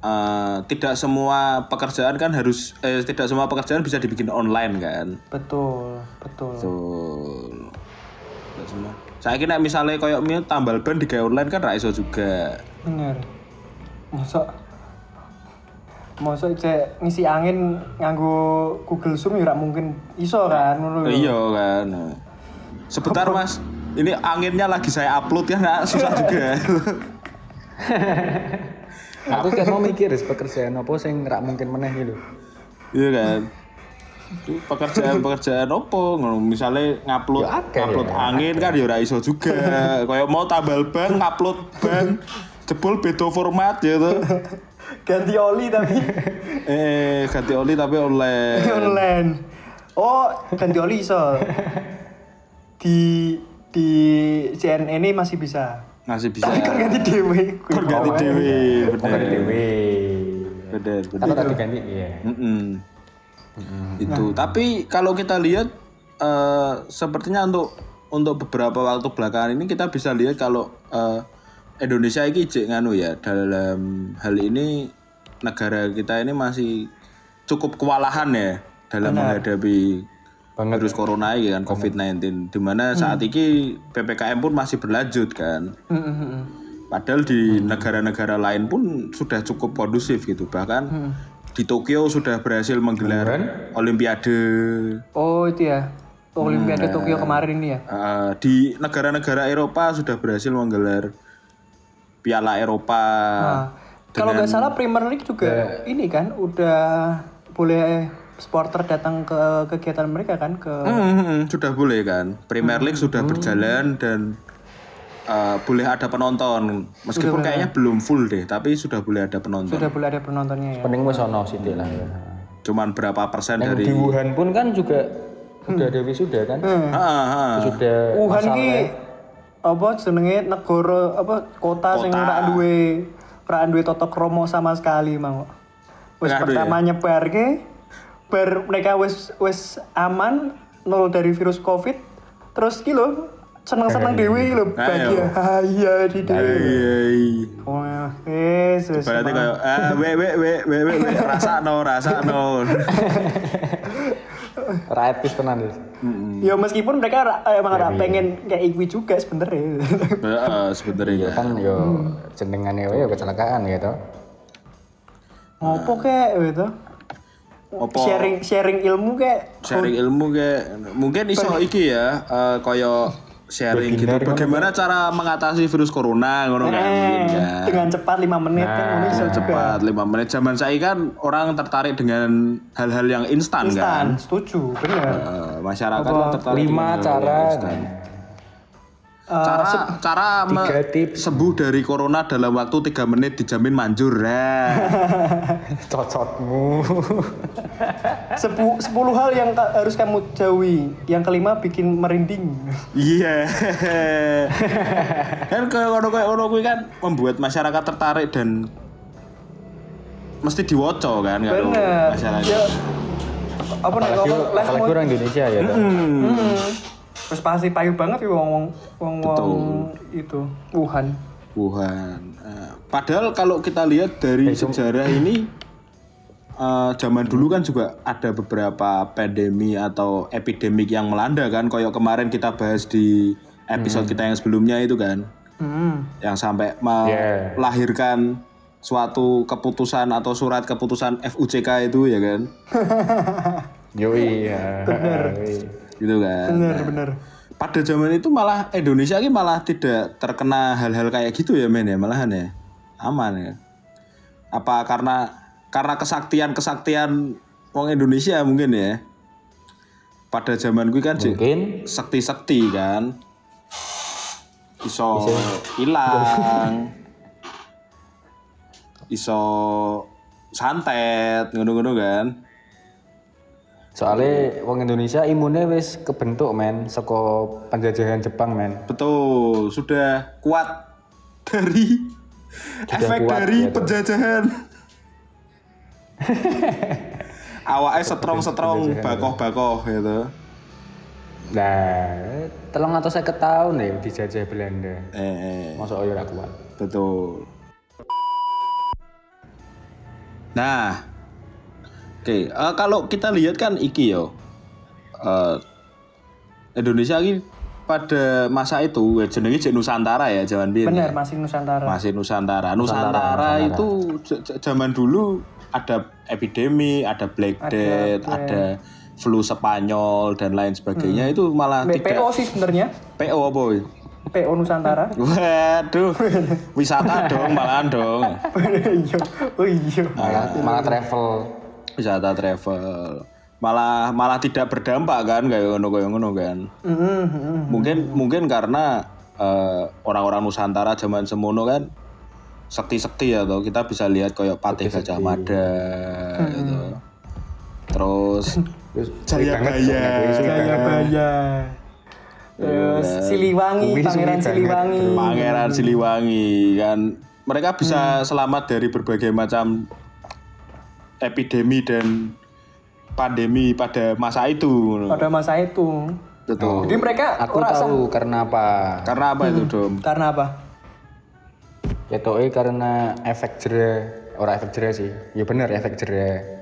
Speaker 1: eh, tidak semua pekerjaan kan harus eh, tidak semua pekerjaan bisa dibikin online kan.
Speaker 2: Betul, betul.
Speaker 1: Betul. Tidak semua. Saya kira misalnya koyok mie tambal ban di online kan ra iso juga.
Speaker 2: Bener. Masa Masa cek ngisi angin nganggo Google Zoom ya mungkin iso kan.
Speaker 1: Iya kan. Sebentar Mas. Ini anginnya lagi saya upload ya, nah, susah juga. <laughs> <laughs>
Speaker 3: Aku kan mau mikir pekerjaan apa sing rak mungkin meneh gitu.
Speaker 1: Iya kan. Pekerjaan-pekerjaan opo <laughs> ngono misalnya ngupload
Speaker 3: Ya
Speaker 1: ngupload
Speaker 3: ya,
Speaker 1: angin kan ya ora iso juga. <laughs> Kayak mau tambal ban ngupload ban jebol beda format gitu.
Speaker 2: Ganti oli tapi
Speaker 1: eh ganti oli tapi online.
Speaker 2: online. Oh, ganti oli iso. Di di CNN ini masih bisa.
Speaker 1: Masih bisa.
Speaker 2: Tapi kan ganti dewe.
Speaker 1: Kon ganti dewe,
Speaker 3: Oh, ganti
Speaker 1: bener.
Speaker 3: dewe.
Speaker 1: Bener, bener.
Speaker 3: Kalau tadi ganti iya.
Speaker 1: Mm-mm. Itu. Tapi kalau kita lihat eh, sepertinya untuk untuk beberapa waktu belakangan ini kita bisa lihat kalau eh, Indonesia ini jek nganu ya dalam hal ini negara kita ini masih cukup kewalahan ya dalam menghadapi
Speaker 3: Banget.
Speaker 1: virus corona ini kan COVID-19 di mana saat ini PPKM pun masih berlanjut kan
Speaker 2: Hmm, hmm, hmm.
Speaker 1: Padahal di negara-negara lain pun sudah cukup kondusif gitu. Bahkan di Tokyo sudah berhasil menggelar Olimpiade.
Speaker 2: Oh, itu ya. Olimpiade Tokyo kemarin ini ya.
Speaker 1: Eh, di negara-negara Eropa sudah berhasil menggelar Piala Eropa.
Speaker 2: Nah, kalau nggak salah Premier League juga ini kan udah boleh supporter datang ke kegiatan mereka kan ke
Speaker 1: Hmm, hmm, sudah boleh kan. Premier League sudah berjalan dan eh, boleh ada penonton. Meskipun kayaknya belum full deh, tapi sudah boleh ada penonton.
Speaker 2: sudah boleh ada penontonnya ya.
Speaker 3: Pening wis ono sithik lah ya.
Speaker 1: Cuman berapa persen
Speaker 3: Yang
Speaker 1: dari
Speaker 3: di Wuhan pun kan juga udah ada wisuda kan?
Speaker 2: Hmm.
Speaker 1: Ah, ah, ah.
Speaker 3: Sudah
Speaker 2: Wuhan ki apa jenenge negara apa kota sing ora duwe ora duwe tata krama sama sekali mang. Wis pertama nyebar ke bar mereka wis wis aman nol dari virus Covid terus ki lho seneng-seneng dewe lho bahagia. Ah, Iya di.
Speaker 1: Iya, iya.
Speaker 2: Wah, wis wis.
Speaker 1: Berarti kayak ah we we we we we, we rasa no rasa no. <laughs>
Speaker 3: rakyat pis tenan wis.
Speaker 2: Ya meskipun mereka ra- eh, emang ora pengen kayak iku juga sebenarnya.
Speaker 1: Heeh, <laughs> sebenarnya ya.
Speaker 3: Kan yo jenengane yo kecelakaan gitu.
Speaker 2: Ngopo kek gitu.
Speaker 1: Apa
Speaker 2: Sharing sharing ilmu kek
Speaker 1: sharing ilmu kayak mungkin iso iki ya eh, kaya sharing gitu. Bagaimana cara mengatasi virus corona ngono kan?
Speaker 2: Eh,
Speaker 1: kan.
Speaker 2: dengan cepat 5 menit kan ini bisa
Speaker 1: cepat 5 menit zaman saya kan orang tertarik dengan hal-hal yang instan kan.
Speaker 2: Instan, setuju, bener.
Speaker 1: Eh, masyarakat kan tertarik
Speaker 3: Lima
Speaker 1: dengan hal-hal
Speaker 3: cara.
Speaker 2: Eh,
Speaker 1: cara cara me-
Speaker 3: tiga tips.
Speaker 1: sembuh dari corona dalam waktu 3 menit dijamin manjur ya. <laughs>
Speaker 3: Cocotmu. <laughs>
Speaker 2: Sepu, 10 hal yang ka- harus kamu jauhi. Yang kelima bikin merinding.
Speaker 1: Iya. <laughs> kan kayak ngono kayak ngono kuwi kan membuat masyarakat tertarik dan mesti diwoco kan kalau masyarakat.
Speaker 2: Ya, apa nih live mode.
Speaker 3: orang Indonesia ya toh.
Speaker 2: Hmm. Terus pasti payu banget ya wong wong wong wong
Speaker 1: Betul.
Speaker 2: itu Wuhan.
Speaker 1: Wuhan. Eh, padahal kalau kita lihat dari sejarah ini eh, zaman dulu kan juga ada beberapa pandemi atau epidemik yang melanda kan kayak kemarin kita bahas di episode kita yang sebelumnya itu kan
Speaker 2: Hmm.
Speaker 1: yang sampai
Speaker 3: Yeah.
Speaker 1: melahirkan suatu keputusan atau surat keputusan FUCK itu ya kan <laughs>
Speaker 3: Yoi ya. Yoi.
Speaker 1: Gitu kan.
Speaker 2: Bener bener.
Speaker 1: pada zaman itu malah Indonesia ini malah tidak terkena hal-hal kayak gitu ya men ya malahan ya. Aman ya. Apa karena karena kesaktian kesaktian wong Indonesia mungkin ya. Pada zaman gue kan
Speaker 3: Mungkin.
Speaker 1: sakti-sakti kan. Iso hilang. Iso santet ngono-ngono kan
Speaker 3: soalnya wong Indonesia imunnya wis kebentuk men saka penjajahan Jepang men.
Speaker 1: betul sudah kuat dari efek
Speaker 3: kuat,
Speaker 1: dari
Speaker 3: ya,
Speaker 1: penjajahan <laughs> awaknya setrong-setrong bakoh-bakoh gitu
Speaker 3: Nah, telung atau saya tahun ya dijajah Belanda.
Speaker 1: eh, eh.
Speaker 3: Masuk ora kuat.
Speaker 1: Betul. Nah, oke, eh, kalau kita lihat kan iki yo, eh, Indonesia ini pada masa itu eh, jenenge jeneng Nusantara ya zaman biyen.
Speaker 2: Bener
Speaker 1: ya.
Speaker 2: masih Nusantara.
Speaker 1: Masih Nusantara. Nusantara, itu j- j- zaman dulu ada epidemi, ada Black Death, ada flu Spanyol dan lain sebagainya itu malah
Speaker 2: BPO
Speaker 1: tidak
Speaker 2: sih sebenarnya.
Speaker 1: PO boy.
Speaker 2: PO Nusantara. <laughs>
Speaker 1: Waduh, wisata dong, malahan dong. <laughs>
Speaker 2: iya. Oh iya.
Speaker 3: Malah, malah travel.
Speaker 1: Wisata travel. Malah malah tidak berdampak kan kayak ngono kayak ngono kan.
Speaker 2: Hmm, hmm.
Speaker 1: Mungkin mungkin karena eh, orang-orang Nusantara zaman semono kan sekti-sekti ya toh. Kita bisa lihat kayak Patih Gajah Mada gitu. Terus
Speaker 3: Terus
Speaker 1: Jayabaya.
Speaker 2: Jayabaya. Terus Siliwangi,
Speaker 3: Kuwi suwi
Speaker 2: Pangeran Siliwangi.
Speaker 1: Pangeran Siliwangi kan mereka bisa selamat dari berbagai macam epidemi dan pandemi pada masa itu.
Speaker 2: Pada masa itu.
Speaker 1: Betul.
Speaker 2: Jadi mereka
Speaker 3: Aku tahu karena apa.
Speaker 1: Karena apa itu, Dom?
Speaker 2: Karena apa?
Speaker 3: Ketoke karena efek jera, ora efek jera sih. Ya bener efek jera.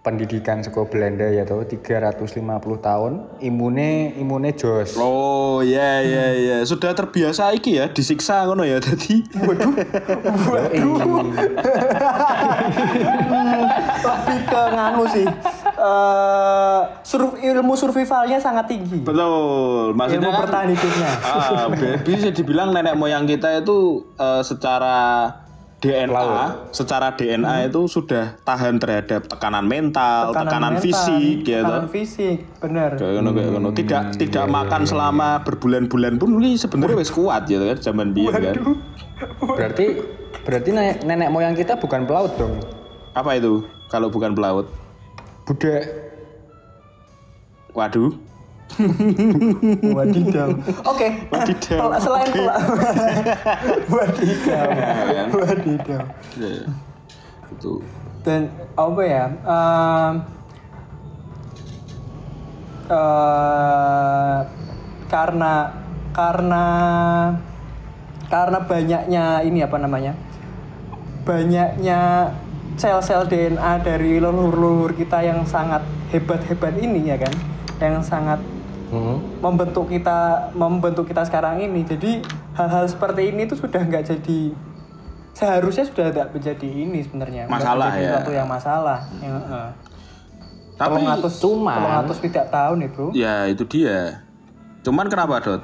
Speaker 3: Pendidikan sekolah Belanda ya toh 350 tahun imune imune jos.
Speaker 1: Oh, iya iya iya. Sudah terbiasa iki ya disiksa ngono ya tadi.
Speaker 2: Waduh. <laughs> Waduh. <laughs> Lebih ke nganu sih. Eh sur- ilmu survivalnya sangat tinggi.
Speaker 1: Betul. Maksudnya
Speaker 2: Ilmu
Speaker 1: kan,
Speaker 2: bertahan hidupnya.
Speaker 1: ah, bi- bisa dibilang nenek moyang kita itu eh, secara DNA, secara DNA itu sudah tahan terhadap tekanan mental, tekanan,
Speaker 2: mental,
Speaker 1: fisik gitu.
Speaker 2: Tekanan fisik, bener.
Speaker 1: Kayak ngono kayak ngono. Tidak tidak makan selama berbulan-bulan pun ini sebenarnya wis kuat gitu kan zaman biyen kan.
Speaker 3: Berarti berarti nenek, nenek moyang kita bukan pelaut dong.
Speaker 1: Apa itu kalau bukan pelaut?
Speaker 3: Budak.
Speaker 1: Waduh. <laughs>
Speaker 2: Wadidaw. Oke.
Speaker 1: Wadidaw,
Speaker 2: pel- Selain
Speaker 1: oke.
Speaker 2: pelak. <laughs> Wadidaw.
Speaker 1: kan?
Speaker 2: Wadidaw.
Speaker 1: Ya. Itu.
Speaker 2: Dan apa ya? em, eh, karena karena karena banyaknya ini apa namanya? Banyaknya sel-sel DNA dari leluhur-leluhur kita yang sangat hebat-hebat ini ya kan, yang sangat
Speaker 3: Hmm.
Speaker 2: membentuk kita membentuk kita sekarang ini jadi hal-hal seperti ini tuh sudah nggak jadi seharusnya sudah tidak menjadi ini sebenarnya Nggak
Speaker 1: Masalah ya.
Speaker 2: suatu yang masalah yang eh,
Speaker 1: Tapi
Speaker 2: telung atus
Speaker 3: cuman-
Speaker 2: atus tidak tahu nih bro
Speaker 1: ya itu dia. Cuman kenapa, Dot?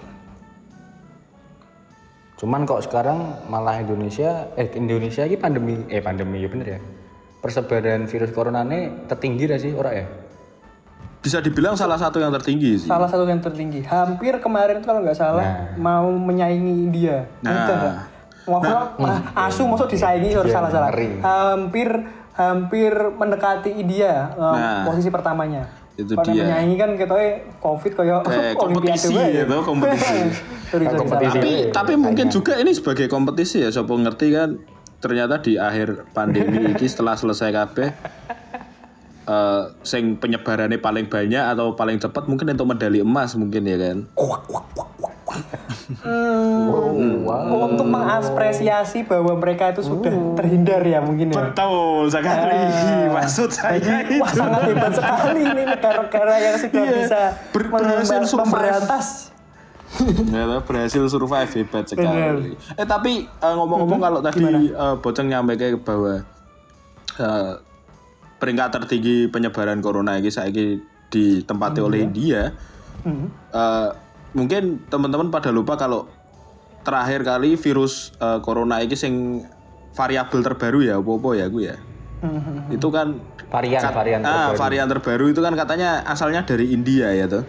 Speaker 3: Cuman kok sekarang malah Indonesia eh Indonesia ini pandemi eh pandemi ya bener ya. Persebaran virus corona ini tertinggi gak sih orang ya?
Speaker 1: Bisa dibilang salah satu yang tertinggi sih.
Speaker 2: Salah satu yang tertinggi. Hampir kemarin itu kalau nggak salah mau menyaingi India.
Speaker 1: Nah.
Speaker 2: Gitu nggak? Wah, asu masuk disaingi sorry, salah salah.
Speaker 3: ngeri.
Speaker 2: Hampir hampir mendekati India eh,
Speaker 1: Nah.
Speaker 2: posisi pertamanya.
Speaker 1: Itu
Speaker 2: Karena
Speaker 1: dia.
Speaker 2: menyaingi kan kita covid kayak
Speaker 1: Eh, <laughs> kompetisi
Speaker 2: wae.
Speaker 1: gitu, kompetisi. <laughs>
Speaker 2: sorry, sorry,
Speaker 3: Kompetisi.
Speaker 1: tapi tapi mungkin juga ini sebagai kompetisi ya sopo ngerti kan ternyata di akhir pandemi <laughs> ini setelah selesai kabeh eh sing penyebarannya paling banyak atau paling cepat mungkin untuk medali emas mungkin ya kan?
Speaker 2: Hmm, Untuk mengapresiasi bahwa mereka itu sudah terhindar ya mungkin ya.
Speaker 1: betul sekali. Maksud saya
Speaker 2: Wah sangat hebat sekali ini negara-negara yang sudah
Speaker 1: Iya,
Speaker 2: bisa
Speaker 1: ber-
Speaker 2: mem-
Speaker 1: berhasil survive.
Speaker 2: Memberantas.
Speaker 1: Ya, berhasil survive hebat sekali. Eh tapi eh, ngomong-ngomong kalau tadi eh, Boceng nyampe ke bahwa eh, peringkat tertinggi penyebaran corona ini saiki ditempati oleh India. Eh, mungkin teman-teman pada lupa kalau terakhir kali virus eh, corona ini sing variabel terbaru ya apa-apa ya gue ya. Itu kan
Speaker 3: Varian varian
Speaker 1: ah,
Speaker 3: terbaru.
Speaker 1: varian terbaru itu kan katanya asalnya dari India ya tuh.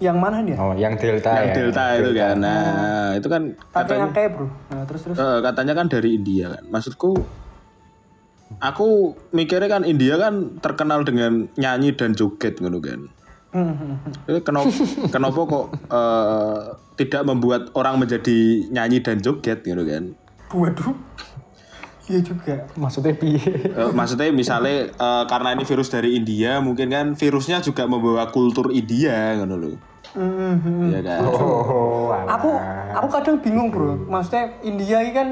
Speaker 2: Yang mana dia?
Speaker 3: Oh, yang delta
Speaker 1: Yang
Speaker 3: ya.
Speaker 1: delta itu kan. Nah, itu kan
Speaker 2: Pakai
Speaker 1: katanya
Speaker 2: yang kayak bro. Nah, terus terus.
Speaker 1: eh, katanya kan dari India kan. Maksudku aku mikirnya kan India kan terkenal dengan nyanyi dan joget gitu kan.
Speaker 2: Hmm, hmm, hmm.
Speaker 1: Jadi kenapa kenapa kok eh, tidak membuat orang menjadi nyanyi dan joget gitu kan?
Speaker 2: Waduh. Iya juga.
Speaker 3: Maksudnya piye?
Speaker 1: Eh, maksudnya misalnya eh, karena ini virus dari India, mungkin kan virusnya juga membawa kultur India gitu loh.
Speaker 2: Hmm, hmm, hmm.
Speaker 1: Iya kan?
Speaker 3: Oh.
Speaker 2: Aku aku kadang bingung bro. Maksudnya India ini kan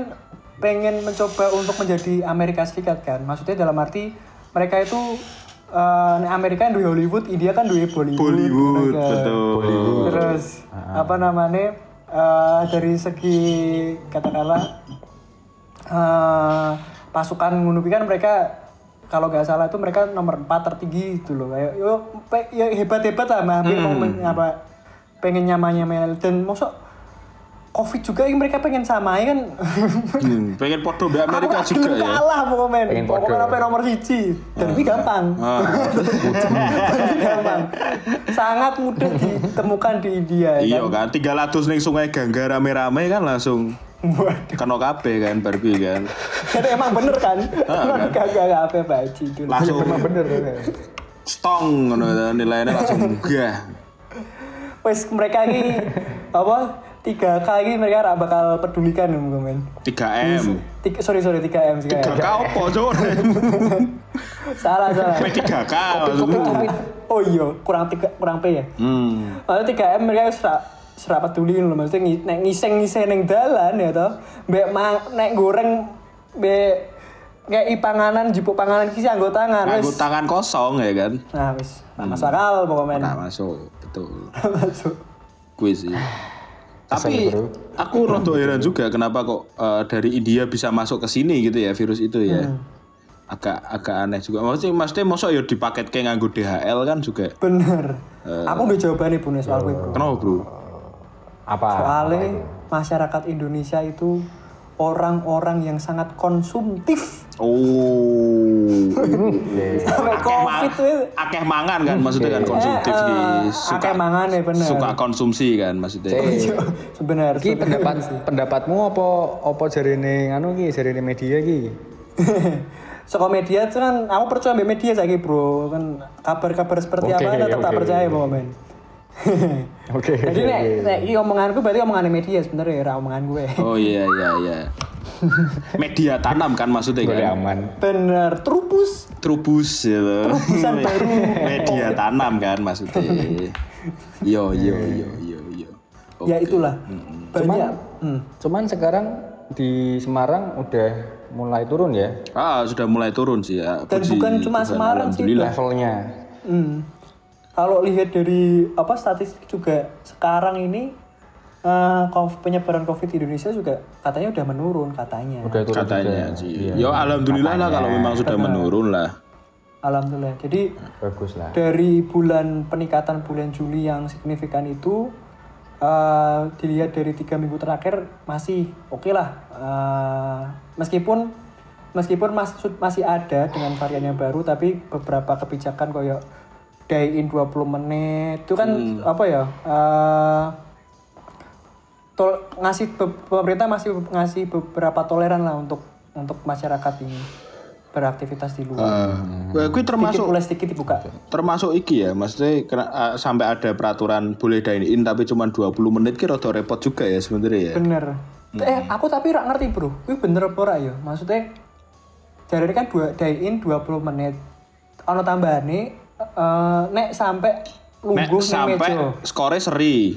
Speaker 2: pengen mencoba untuk menjadi Amerika Serikat kan. Maksudnya dalam arti mereka itu eh, nek Amerika kan duwe Hollywood, India kan duwe Bollywood.
Speaker 1: Bollywood,
Speaker 2: Mereka.
Speaker 1: betul.
Speaker 2: Terus apa namanya eh, dari segi katakanlah eh, pasukan ngunupi kan mereka kalau nggak salah itu mereka nomor 4 tertinggi gitu loh. Kayak yo pe- ya hebat hebat lah mah mau men- apa pengen nyamanya Mel dan mosok covid juga ini mereka pengen samai kan.
Speaker 1: Hmm, pengen podo di Amerika
Speaker 2: Aku
Speaker 1: juga ya.
Speaker 2: kalah pokoknya.
Speaker 3: Pengen
Speaker 2: pokoknya sampai nomor siji. Dan ini gampang.
Speaker 1: Ah. <laughs>
Speaker 2: Gampang. Sangat mudah ditemukan di India ya
Speaker 1: Iya kan, 300 ning Sungai Gangga rame-rame kan langsung
Speaker 2: Waduh.
Speaker 1: kena kabeh kan Barbie kan.
Speaker 2: Jadi emang bener kan? Emang kagak gak apa baji itu.
Speaker 1: Langsung
Speaker 3: Emang bener.
Speaker 1: stong ngono kan, nilainya langsung munggah.
Speaker 2: Wes mereka ini apa? Tiga kali mereka gak bakal pedulikan ya men.
Speaker 1: 3M.
Speaker 2: Tiga, sorry sorry 3 m 3 m
Speaker 1: 3K apa, Cuk? <laughs>
Speaker 2: Salah salah.
Speaker 1: P3K maksudnya.
Speaker 2: Oh iya kurang tiga kurang P ya.
Speaker 1: Hmm.
Speaker 2: 3 m mereka serak serak peduli loh maksudnya ngi- nek ngiseng ngiseng neng dalan ya toh. Mbek ma- nek goreng mbek kayak panganan jipuk panganan kisi anggo tangan wes.
Speaker 1: tangan kosong ya kan.
Speaker 2: Nah wes. Nah, masuk akal pokoknya.
Speaker 1: Tak masuk, betul. <laughs>
Speaker 2: Masuk.
Speaker 1: Gue sih. <sighs> Tapi aku rada heran juga kenapa kok eh, dari India bisa masuk ke sini gitu ya virus itu ya. Agak agak aneh juga. Maksudnya maksudnya mosok ya dipaket kayak nganggo DHL kan juga.
Speaker 2: Bener. Aku udah jawabannya punya soal gue bro.
Speaker 1: Kenapa, Bro?
Speaker 3: Apa?
Speaker 2: Soalnya masyarakat Indonesia itu orang-orang yang sangat konsumtif.
Speaker 1: Oh. <laughs>
Speaker 2: Sampai covid tuh.
Speaker 1: akeh mangan kan maksudnya kan konsumtif
Speaker 2: Eh,
Speaker 1: di
Speaker 2: eh,
Speaker 1: suka
Speaker 2: akeh mangan ya bener.
Speaker 1: suka konsumsi kan maksudnya.
Speaker 2: Sebenarnya.
Speaker 3: Ki pendapat pendapatmu apa apa jarine anu ki jarine media ki?
Speaker 2: Soko <laughs> media itu kan, aku percaya media saya bro, kan kabar-kabar seperti
Speaker 3: Oke,
Speaker 2: apa tetap percaya pokoknya. <laughs>
Speaker 3: Oke.
Speaker 2: Jadi nek, nek omonganku berarti omongan media sebenarnya ya omongan gue.
Speaker 1: Oh iya iya iya. <laughs> Media tanam kan maksudnya
Speaker 3: Boleh
Speaker 1: kan.
Speaker 3: aman.
Speaker 2: Bener, trubus.
Speaker 1: Trubus gitu.
Speaker 2: Terubusan <laughs> baru.
Speaker 1: Media tanam kan maksudnya. Yo yo yo yo yo.
Speaker 2: Ya itulah. Banyak. Hmm.
Speaker 3: Cuman sekarang di Semarang udah mulai turun ya
Speaker 1: Ah sudah mulai turun sih ya.
Speaker 2: Dan
Speaker 1: Puji
Speaker 2: bukan cuma
Speaker 1: Tuhan,
Speaker 2: Semarang sih,
Speaker 3: levelnya.
Speaker 2: Hmm. Kalau lihat dari apa statistik juga sekarang ini eh, kov- penyebaran COVID di Indonesia juga katanya udah menurun katanya.
Speaker 3: Udah turun
Speaker 1: Katanya
Speaker 3: juga.
Speaker 1: sih.
Speaker 3: Iya.
Speaker 1: Yo alhamdulillah lah kalau memang sudah menurun lah.
Speaker 2: Alhamdulillah. Jadi
Speaker 3: Bagus lah.
Speaker 2: dari bulan peningkatan bulan Juli yang signifikan itu eh, dilihat dari tiga minggu terakhir masih oke lah Eh, meskipun meskipun masih masih ada dengan varian yang baru tapi beberapa kebijakan kayak day in 20 menit itu kan apa ya eh, tol ngasih pemerintah masih ngasih beberapa toleran lah untuk untuk masyarakat ini beraktivitas di luar.
Speaker 1: Eh, gue
Speaker 2: Sedikit
Speaker 1: termasuk
Speaker 2: mulai sedikit dibuka.
Speaker 1: termasuk iki ya maksudnya kena- eh, sampai ada peraturan boleh dine in tapi cuma 20 menit kira rada repot juga ya sebenarnya ya
Speaker 2: Bener. Eh, aku tapi rak ngerti, Bro. Kuwi bener apa ora ya? Maksudnya jarane kan dua day in 20 menit. Ono tambahane eh nek sampai
Speaker 1: Nek
Speaker 2: lungguh ning
Speaker 1: sampai skore seri.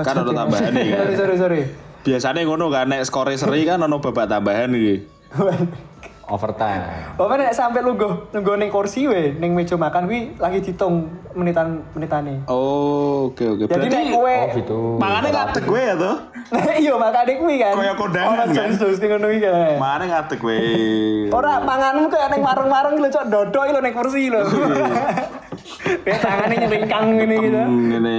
Speaker 1: Kan ono tambahan nih, kan?
Speaker 2: Sorry, sorry, sorry.
Speaker 1: biasanya ngono kan nek skore seri kan ono babak tambahan iki
Speaker 3: overtime
Speaker 2: Bapak nek sampai lungguh lungguh ning kursi we ning meja makan kuwi lagi ditung menitan menitane.
Speaker 1: oh oke oke
Speaker 2: Jadi nek kowe
Speaker 3: oh gitu
Speaker 1: makanya ngadeg gue ya tuh
Speaker 2: Nah, <laughs> iya makane kuwi kan.
Speaker 1: Kayak kondangan,
Speaker 2: Ono
Speaker 1: kan?
Speaker 2: jus ning ngono iki kan.
Speaker 1: makanya ngadeg gue
Speaker 2: Ora manganmu kayak ning warung-warung lho cok dodok lho ning kursi lho. <laughs> Kayak tangannya nyelingkang gini gitu.
Speaker 1: Hmm, ini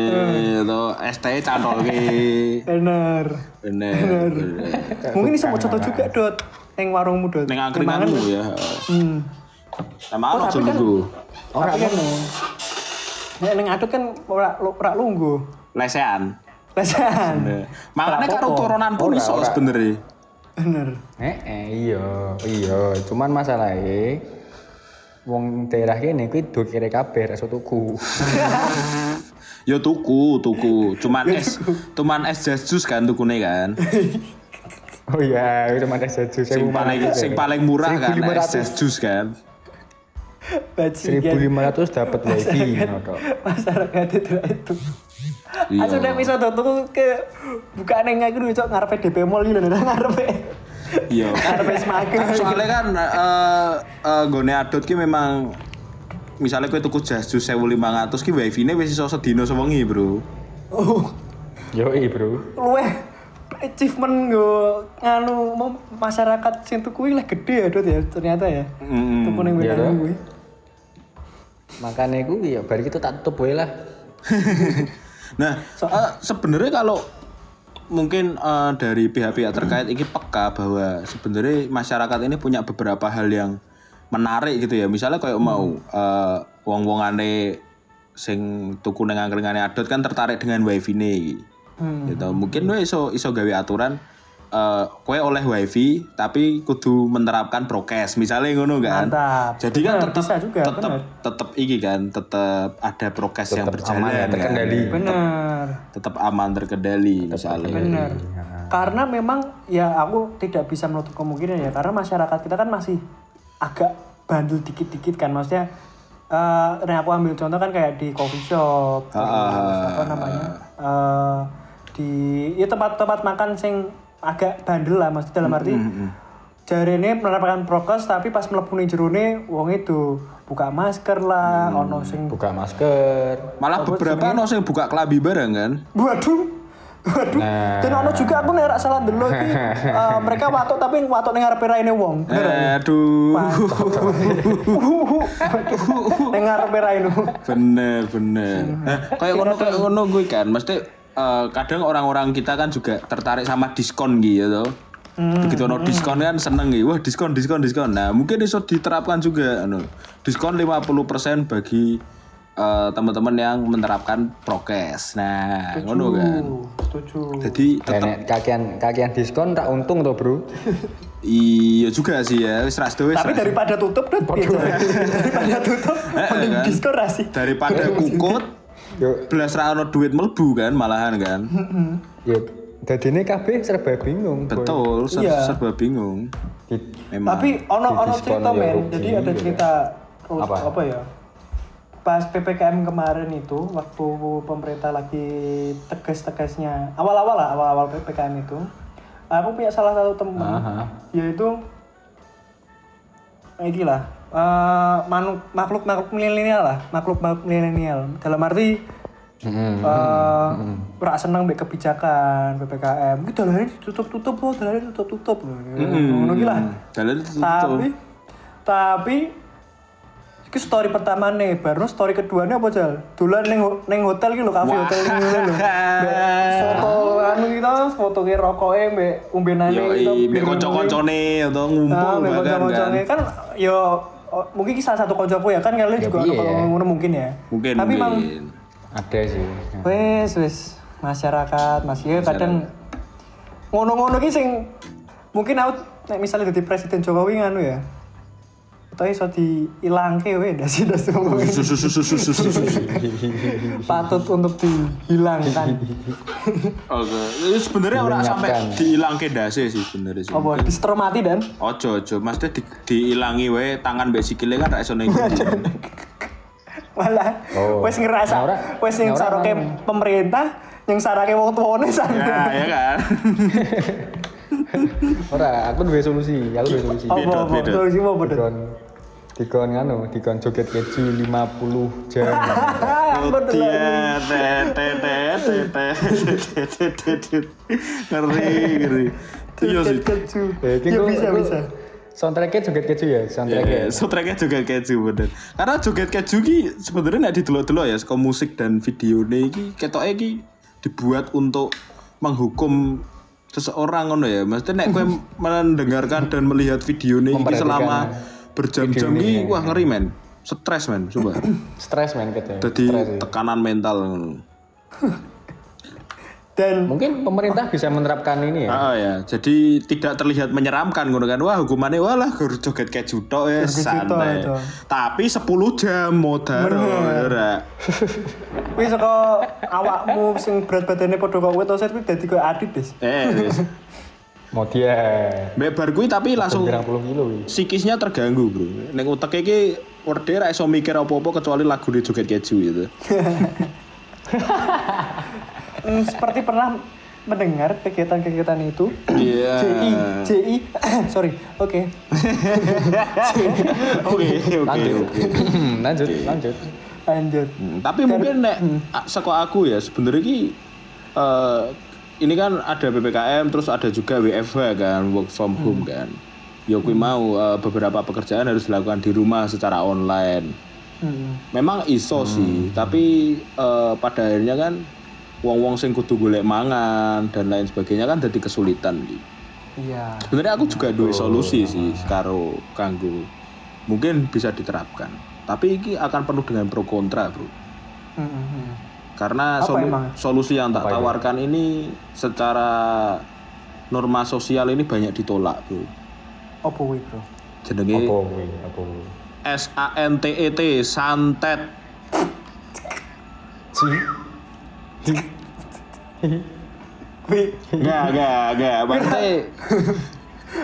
Speaker 1: itu ST cantol
Speaker 2: Bener.
Speaker 1: bener bener.
Speaker 2: Mungkin bisa mau contoh juga dot ning warungmu dot.
Speaker 1: neng angkringanmu ya
Speaker 2: Hmm.
Speaker 1: sama
Speaker 2: Oh, tapi kan-
Speaker 1: dulu
Speaker 2: Tapi kan Nek ning adut kan ora ora lungguh.
Speaker 1: lesean. Bener. makanya karo turunan pun iso
Speaker 3: ora.
Speaker 1: sebenernya
Speaker 2: Bener.
Speaker 3: eh, eh iya iya cuman masalahnya wong daerah kene kuwi do kire kabeh rasa tuku <laughs>
Speaker 1: Yo tuku, tuku. Cuman es, cuman es jus kan tukune kan. <laughs>
Speaker 3: oh iya cuman es jus
Speaker 1: Sing paling sing paling murah kan es jus kan.
Speaker 2: Bajingan.
Speaker 3: 1500 dapat wifi ngono
Speaker 2: Masyarakat itu itu.
Speaker 1: Iya.
Speaker 2: Aku udah bisa tuh ke buka neng aku dulu cok ngarepe DP Mall gitu nah ngarepe.
Speaker 1: Iya.
Speaker 2: Ngarepe semakin.
Speaker 1: Soalnya kan eh eh gone adut ki memang misalnya kue tuku jas jus 1500 ki wifi-ne wis iso sedina sewengi, Bro.
Speaker 2: Oh,
Speaker 3: yo bro
Speaker 2: luweh achievement go nganu mau masyarakat sing tuku lah gede ya Dot ya ternyata ya.
Speaker 1: Mm.
Speaker 2: Tuku ning
Speaker 3: Iya,
Speaker 2: Medan
Speaker 3: toh.
Speaker 2: kuwi.
Speaker 3: makanya kuwi ya bari kita tak tutup wae lah <laughs>
Speaker 1: Nah, eh, sebenarnya kalau mungkin eh, dari pihak-pihak terkait ini peka bahwa sebenarnya masyarakat ini punya beberapa hal yang menarik gitu ya. Misalnya kayak mau eh, wong-wongane sing tuku nang angkringane adot kan tertarik dengan wifi-ne.
Speaker 2: Hmm.
Speaker 1: Gitu. Mungkin we iso iso gawe aturan eh kowe oleh wifi tapi kudu menerapkan prokes misalnya ngono kan.
Speaker 2: Mantap.
Speaker 1: Jadi kan tetap
Speaker 2: bisa juga,
Speaker 1: tetap
Speaker 2: bener.
Speaker 1: tetap iki kan, tetap ada prokes yang
Speaker 3: Tetap
Speaker 1: berjalan
Speaker 3: aman ya,
Speaker 1: kan.
Speaker 3: terkendali.
Speaker 2: Bener.
Speaker 1: tetap aman terkendali misalnya.
Speaker 2: Bener. Karena memang ya aku tidak bisa menutup kemungkinan ya karena masyarakat kita kan masih agak bandel dikit-dikit kan maksudnya eh nah aku ambil contoh kan kayak di coffee shop terus apa namanya eh di ya tempat-tempat makan sing agak bandel lah maksudnya dalam arti jari ini menerapkan prokes tapi pas mlebu ning jerone wong itu buka masker lah ono sing
Speaker 3: buka masker
Speaker 1: Malah beberapa ono sing buka klambi bareng kan.
Speaker 2: Waduh. Waduh.
Speaker 3: Nah.
Speaker 2: Dan ono juga aku nek rak salah dulu iki <laughs> eh, mereka watuk tapi watuk ning ngarepe raine wong.
Speaker 1: Eh, Aduh.
Speaker 2: Ning ngarepe raine.
Speaker 1: bener bener. Nah, kayak ngono kayak ngono gue kan. Mesti eh, kadang orang-orang kita kan juga tertarik sama diskon gitu. Begitu ono diskon kan seneng gitu. Wah, diskon diskon diskon. Nah, mungkin iso diterapkan juga anu. Diskon 50% bagi eh, teman-teman yang menerapkan prokes. Nah, ngono kan.
Speaker 2: Setuju.
Speaker 1: Jadi tetap
Speaker 3: kakian kakian diskon tak untung tuh bro <laughs>
Speaker 1: iya juga sih ya. Wis ras wis
Speaker 2: Tapi
Speaker 1: ras.
Speaker 2: daripada tutup kan <laughs> daripada tutup <laughs> mending
Speaker 1: kan?
Speaker 2: diskon ra sih.
Speaker 1: daripada kukut
Speaker 3: yo
Speaker 1: belas ra ono duit melbu kan malahan kan.
Speaker 3: yo jadi ini kabeh serba bingung.
Speaker 1: Betul, ser-
Speaker 2: Iya.
Speaker 1: serba bingung.
Speaker 3: Di-
Speaker 1: Memang.
Speaker 2: Tapi ono ono cerita
Speaker 3: ya
Speaker 2: men. Jadi ada cerita terus
Speaker 3: Apa?
Speaker 2: apa? ya? Pas PPKM kemarin itu waktu pemerintah lagi tegas-tegasnya awal-awal lah awal-awal PPKM itu aku punya salah satu teman
Speaker 3: Aha.
Speaker 2: yaitu ini lah eh, manu- makhluk makhluk milenial lah. Makhluk makhluk milenial. Dalam arti eh ora seneng mbek kebijakan PPKM iki dalane ditutup-tutup loh dalane ditutup-tutup. Loh ngono ki lah. Tapi tapi Ki story pertama nih, baru story kedua nih apa jal? Dolan neng neng hotel gitu, kafe hotel ning ngene lho. Foto anu kita, foto ke rokoke mbek umbenane
Speaker 1: Yo,
Speaker 2: kita.
Speaker 1: mbek kanca-kancane atau ngumpul bahkan kan.
Speaker 2: kan yo oh, mungkin ki salah satu koncoku ya kan kalian juga
Speaker 3: piye
Speaker 2: kalau ngono mungkin ya.
Speaker 1: Mungkin
Speaker 2: Tapi
Speaker 1: mungkin.
Speaker 2: mang
Speaker 3: ada sih
Speaker 2: wes wes masyarakat masih ya kadang ngono-ngono ki sing mungkin aku nek misalnya jadi presiden Jokowi nganu ya. Atau iso diilangke we dasi dasi <laughs> patut untuk dihilangkan.
Speaker 1: Oke, ini sebenarnya orang sampai dihilangke dase sih sebenarnya sih.
Speaker 2: Apa disetrum mati dan?
Speaker 1: Ojo ojo, maksudnya di, diilangi we tangan mbek sikile kan ra iso ning
Speaker 2: Malah
Speaker 3: Oh.
Speaker 2: wes ngerasa
Speaker 3: Nah,
Speaker 2: wes yang
Speaker 3: nah,
Speaker 2: saroke pemerintah yang sarake wong tuane
Speaker 1: Ya,
Speaker 2: sana.
Speaker 1: ya kan.
Speaker 3: ora aku duwe solusi aku duwe solusi
Speaker 2: Apa
Speaker 1: Beda, beda.
Speaker 2: solusi apa betul
Speaker 3: dikon nganu dikon joget keju 50 jam
Speaker 1: ngeri ngeri joget
Speaker 2: keju ya bisa bisa
Speaker 3: soundtracknya joget keju ya soundtracknya
Speaker 1: yeah, soundtracknya joget keju bener karena joget keju sebenarnya nggak didelok-delok ya sekolah musik dan video ini ki ketoknya dibuat untuk menghukum seseorang ngono ya maksudnya nek gue mendengarkan dan melihat video
Speaker 3: ini
Speaker 1: selama berjam-jam
Speaker 3: ini.
Speaker 1: wah ngeri men. Stres men, coba. <clears throat>
Speaker 3: stres men katanya
Speaker 1: Jadi
Speaker 3: Stres, ya.
Speaker 1: tekanan mental. <laughs>
Speaker 2: Dan
Speaker 3: mungkin pemerintah bisa menerapkan ini ya
Speaker 1: Ah ya, jadi tidak terlihat menyeramkan ngono kan. Wah, hukumannya wah lah gur joget keju tok ya santai.
Speaker 2: itu.
Speaker 1: Tapi 10 jam modar
Speaker 2: Bener.
Speaker 1: ora.
Speaker 2: kuwi saka awakmu sing berat badannya padha kok to set kuwi dadi koyo adit, Des.
Speaker 1: Eh, wis. <laughs>
Speaker 3: mau dia
Speaker 1: Mbak bar kuwi tapi langsung
Speaker 3: kilo wih.
Speaker 1: psikisnya terganggu, Bro. Ning uteke iki werde ra iso mikir apa-apa kecuali lagu di joget keju itu.
Speaker 2: Hmm, seperti pernah mendengar kegiatan-kegiatan itu.
Speaker 1: Iya.
Speaker 2: JI, JI, <coughs> sorry, oke. <laughs>
Speaker 1: Oke, oke,
Speaker 3: lanjut
Speaker 1: oke. <coughs>
Speaker 3: lanjut lanjut
Speaker 2: Lanjut.
Speaker 1: Hmm, tapi mungkin nek a- saka aku ya sebenarnya ki eh, ini kan ada PPKM terus ada juga WFH kan work from home kan. Ya kuwi mau eh, beberapa pekerjaan harus dilakukan di rumah secara online.
Speaker 2: Hmm.
Speaker 1: Memang iso sih, tapi eh, pada akhirnya kan wong-wong sing kudu golek mangan dan lain sebagainya kan jadi kesulitan gitu.
Speaker 2: Iya.
Speaker 1: Sebenarnya aku juga duwe solusi sih karo kanggo mungkin bisa diterapkan. Tapi ini akan penuh dengan pro kontra, Bro.
Speaker 2: Hmm, hmm, hmm.
Speaker 1: Karena
Speaker 2: Apa
Speaker 1: solu-
Speaker 2: emang?
Speaker 1: solusi yang tak
Speaker 3: Apa itu?
Speaker 1: tawarkan ini secara norma sosial ini banyak ditolak, Bro.
Speaker 2: Apa kuwi, Bro?
Speaker 1: Jenenge
Speaker 3: apa wih apa wih
Speaker 1: S A N T E T santet.
Speaker 2: Kuwi
Speaker 1: Enggak, enggak, enggak. Maksudnya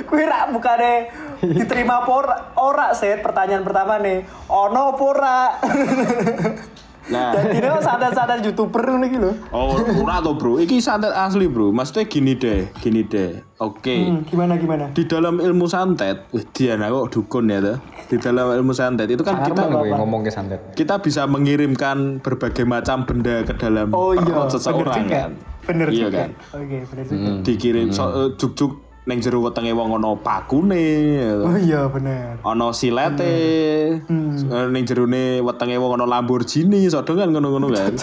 Speaker 2: kuwi rak bukane diterima apa ora? Ora, set pertanyaan pertama nih. Ono apa ora? <laughs>
Speaker 1: nah,
Speaker 2: Jadi ini santai-santai youtuber ngono iki lho.
Speaker 1: oh, ora to, Bro. Iki santet asli, Bro. Maksudnya gini deh, gini deh. Oke.
Speaker 2: Hmm, gimana gimana?
Speaker 1: Di dalam ilmu santet, wih Diana kok dukun ya tuh. Di dalam ilmu santet itu kan kita
Speaker 3: Arman gue ngomong ke santet
Speaker 1: kita bisa mengirimkan berbagai macam benda ke dalam
Speaker 2: Oh iya,
Speaker 1: perut
Speaker 2: bener
Speaker 1: seseorang
Speaker 2: juga.
Speaker 1: kan.
Speaker 2: Bener
Speaker 1: iya
Speaker 2: juga.
Speaker 1: kan.
Speaker 2: Oke, bener juga.
Speaker 1: Dikirim so, eh, juk-juk neng jero wetenge wong ana pakune. ya.
Speaker 2: Oh iya, bener.
Speaker 1: Ana silete. Hmm. Ning jerone wetenge wong ana Lamborghini, sodo kan ngono-ngono kan.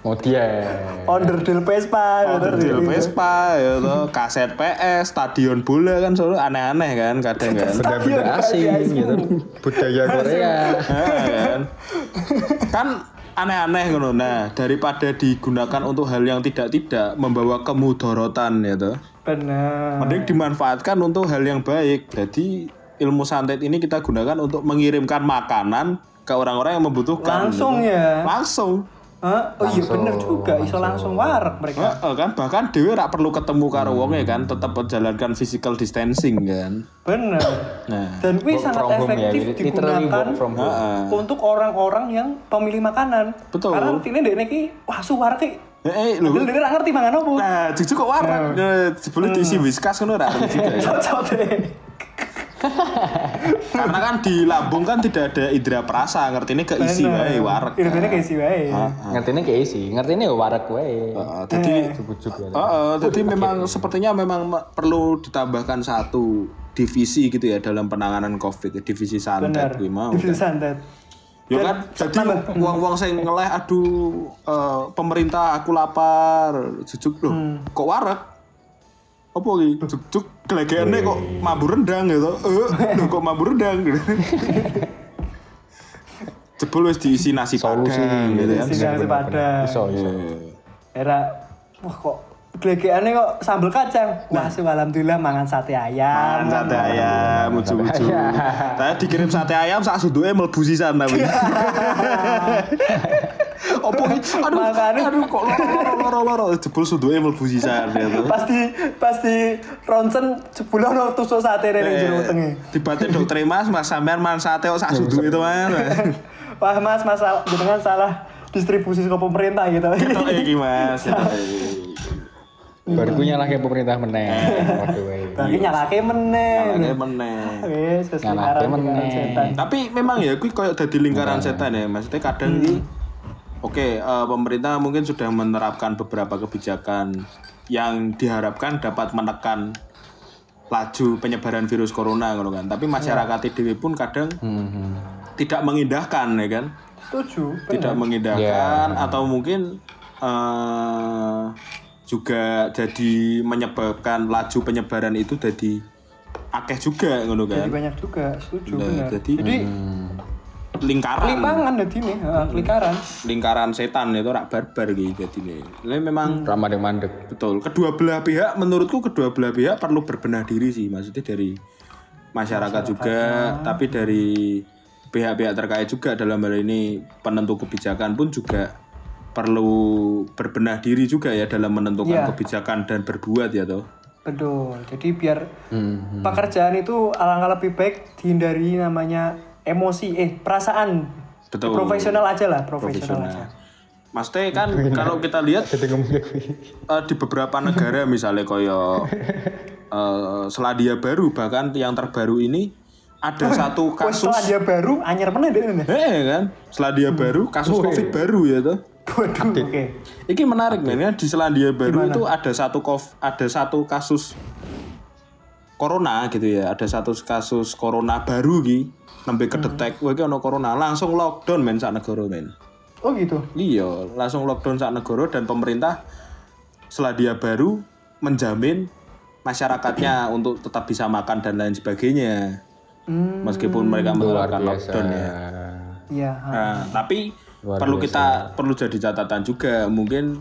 Speaker 3: mau dia
Speaker 2: Onderdil Vespa.
Speaker 1: Onderdil Vespa ya toh, kaset PS, stadion bola kan selalu aneh-aneh kan kadang kan.
Speaker 3: benda-benda asing gitu budaya Korea
Speaker 1: kan. kan aneh-aneh ngono. Nah, daripada digunakan untuk hal yang tidak-tidak membawa kemudorotan ya toh.
Speaker 2: Bener.
Speaker 1: Mending dimanfaatkan untuk hal yang baik. Jadi ilmu santet ini kita gunakan untuk mengirimkan makanan ke orang-orang yang membutuhkan.
Speaker 2: Langsung
Speaker 1: gitu.
Speaker 2: ya?
Speaker 1: Langsung.
Speaker 2: Hah? Oh iya bener juga, iso langsung warak mereka.
Speaker 1: Heeh, kan bahkan dewe rak perlu ketemu karo wonge kan, tetap menjalankan physical distancing kan.
Speaker 2: Bener.
Speaker 1: Nah,
Speaker 2: Dan kuwi sangat
Speaker 3: from home ya,
Speaker 2: efektif
Speaker 3: literally
Speaker 2: digunakan untuk orang-orang yang pemilih makanan.
Speaker 1: Betul.
Speaker 2: Karena artinya dek iki wah suara ki.
Speaker 1: Eh, eh
Speaker 2: lu. Dulu ngerti mangan opo.
Speaker 1: Nah, jujur kok warna. Nah. Jebule nah. diisi whiskas ngono ora ngerti juga. Ya.
Speaker 2: Cocok
Speaker 1: Karena kan di lambung kan tidak ada indra perasa, ngerti ini keisi wae warek.
Speaker 2: ini keisi wae.
Speaker 3: Ah, ah. ini keisi, ngerti ini ya warek
Speaker 1: wae. Heeh,
Speaker 3: dadi jujuk
Speaker 1: Heeh, dadi memang sepertinya memang perlu ditambahkan satu divisi gitu ya dalam penanganan Covid, ya, divisi santet Benar.
Speaker 2: Divisi
Speaker 1: kan.
Speaker 2: santet.
Speaker 1: Ya kan, jadi uang-uang saya ngeleh, aduh, eh, pemerintah aku lapar, jujuk loh,
Speaker 2: Hmm.
Speaker 1: kok warak? Apa iki? Jujuk, gelegeannya kok mabur rendang gitu, eh, loh, kok mabur rendang gitu. <laughs> Jebul wis diisi nasi
Speaker 3: Solusi
Speaker 1: padang gitu kan.
Speaker 2: Sini nasi padang.
Speaker 3: Iso, iso.
Speaker 2: Era wah kok gelegeane kok sambel kacang. Wah, sih alhamdulillah mangan sate ayam.
Speaker 1: Mangan sate ayam, uju-uju. Saya dikirim sate ayam, sak suduke mlebu sisan tapi. <laughs> Opo iki? Aduh,
Speaker 2: Makanya-
Speaker 1: aduh kok loro loro loro jebul suduke mlebu sisan gitu.
Speaker 2: Pasti pasti ronsen sebulan ono tusuk sate ning jero wetenge.
Speaker 1: Dibate dokter Mas, Mas sampean man sate kok sak suduke itu Mas. <laughs>
Speaker 2: Wah, Mas, masalah jenengan salah distribusi ke pemerintah gitu.
Speaker 1: Ketok iki Mas. <laughs>
Speaker 3: Baru punya lagi pemerintah meneh. <laughs> Waduh, wey.
Speaker 2: Tapi nyalake meneh.
Speaker 1: Kayak meneh.
Speaker 2: Wis,
Speaker 3: meneh.
Speaker 2: setan.
Speaker 1: Tapi memang ya kuwi koyo dadi lingkaran setan ya. Maksudnya kadang ini Oke, eh, pemerintah mungkin sudah menerapkan beberapa kebijakan yang diharapkan dapat menekan laju penyebaran virus corona ngono kan. Tapi masyarakat IDW pun kadang
Speaker 3: Hmm.
Speaker 1: tidak mengindahkan ya kan.
Speaker 2: Setuju.
Speaker 1: Tidak mengindahkan atau mungkin eh juga jadi menyebabkan laju penyebaran itu jadi akeh juga ngono
Speaker 2: Jadi
Speaker 1: kan.
Speaker 2: banyak juga, setuju
Speaker 1: Nah,
Speaker 2: benar.
Speaker 1: jadi-
Speaker 2: Jadi
Speaker 1: Lingkaran
Speaker 2: limbangan jadi nih, heeh, lingkaran.
Speaker 1: lingkaran setan itu rak barbar gitu jadi nih. Ini memang
Speaker 3: Ramah mandek.
Speaker 1: betul. Kedua belah pihak menurutku kedua belah pihak perlu berbenah diri sih. Maksudnya dari masyarakat juga, tapi dari pihak-pihak terkait juga dalam hal ini penentu kebijakan pun juga perlu berbenah diri juga ya dalam menentukan
Speaker 2: Iya.
Speaker 1: kebijakan dan berbuat ya toh.
Speaker 2: Betul. Jadi biar
Speaker 3: Hmm.
Speaker 2: pekerjaan itu alangkah lebih baik dihindari namanya emosi, eh perasaan.
Speaker 1: Betul.
Speaker 2: Profesional aja lah, profesional, aja.
Speaker 1: Maksudnya kan kalau kita lihat eh, di beberapa negara misalnya koyo eh, Selandia Baru bahkan yang terbaru ini ada satu kasus
Speaker 2: setelah dia baru anyar meneh deh. ini.
Speaker 1: Eh kan Selandia Baru kasus Covid baru ya tuh.
Speaker 2: Waduh, oke.
Speaker 1: Iki menarik men ya di Selandia Baru itu ada satu kov, ada satu kasus corona gitu ya. Ada satu kasus corona baru ki nembe kedetek hmm. ono corona langsung lockdown men sak negara men.
Speaker 2: Oh gitu.
Speaker 1: Iya, langsung lockdown sak negara dan pemerintah Selandia Baru menjamin masyarakatnya untuk tetap bisa makan dan lain sebagainya.
Speaker 2: Hmm,
Speaker 1: Meskipun mereka menerapkan lockdown ya.
Speaker 2: iya.
Speaker 1: Nah, tapi
Speaker 3: Luar
Speaker 1: perlu kita perlu jadi catatan juga mungkin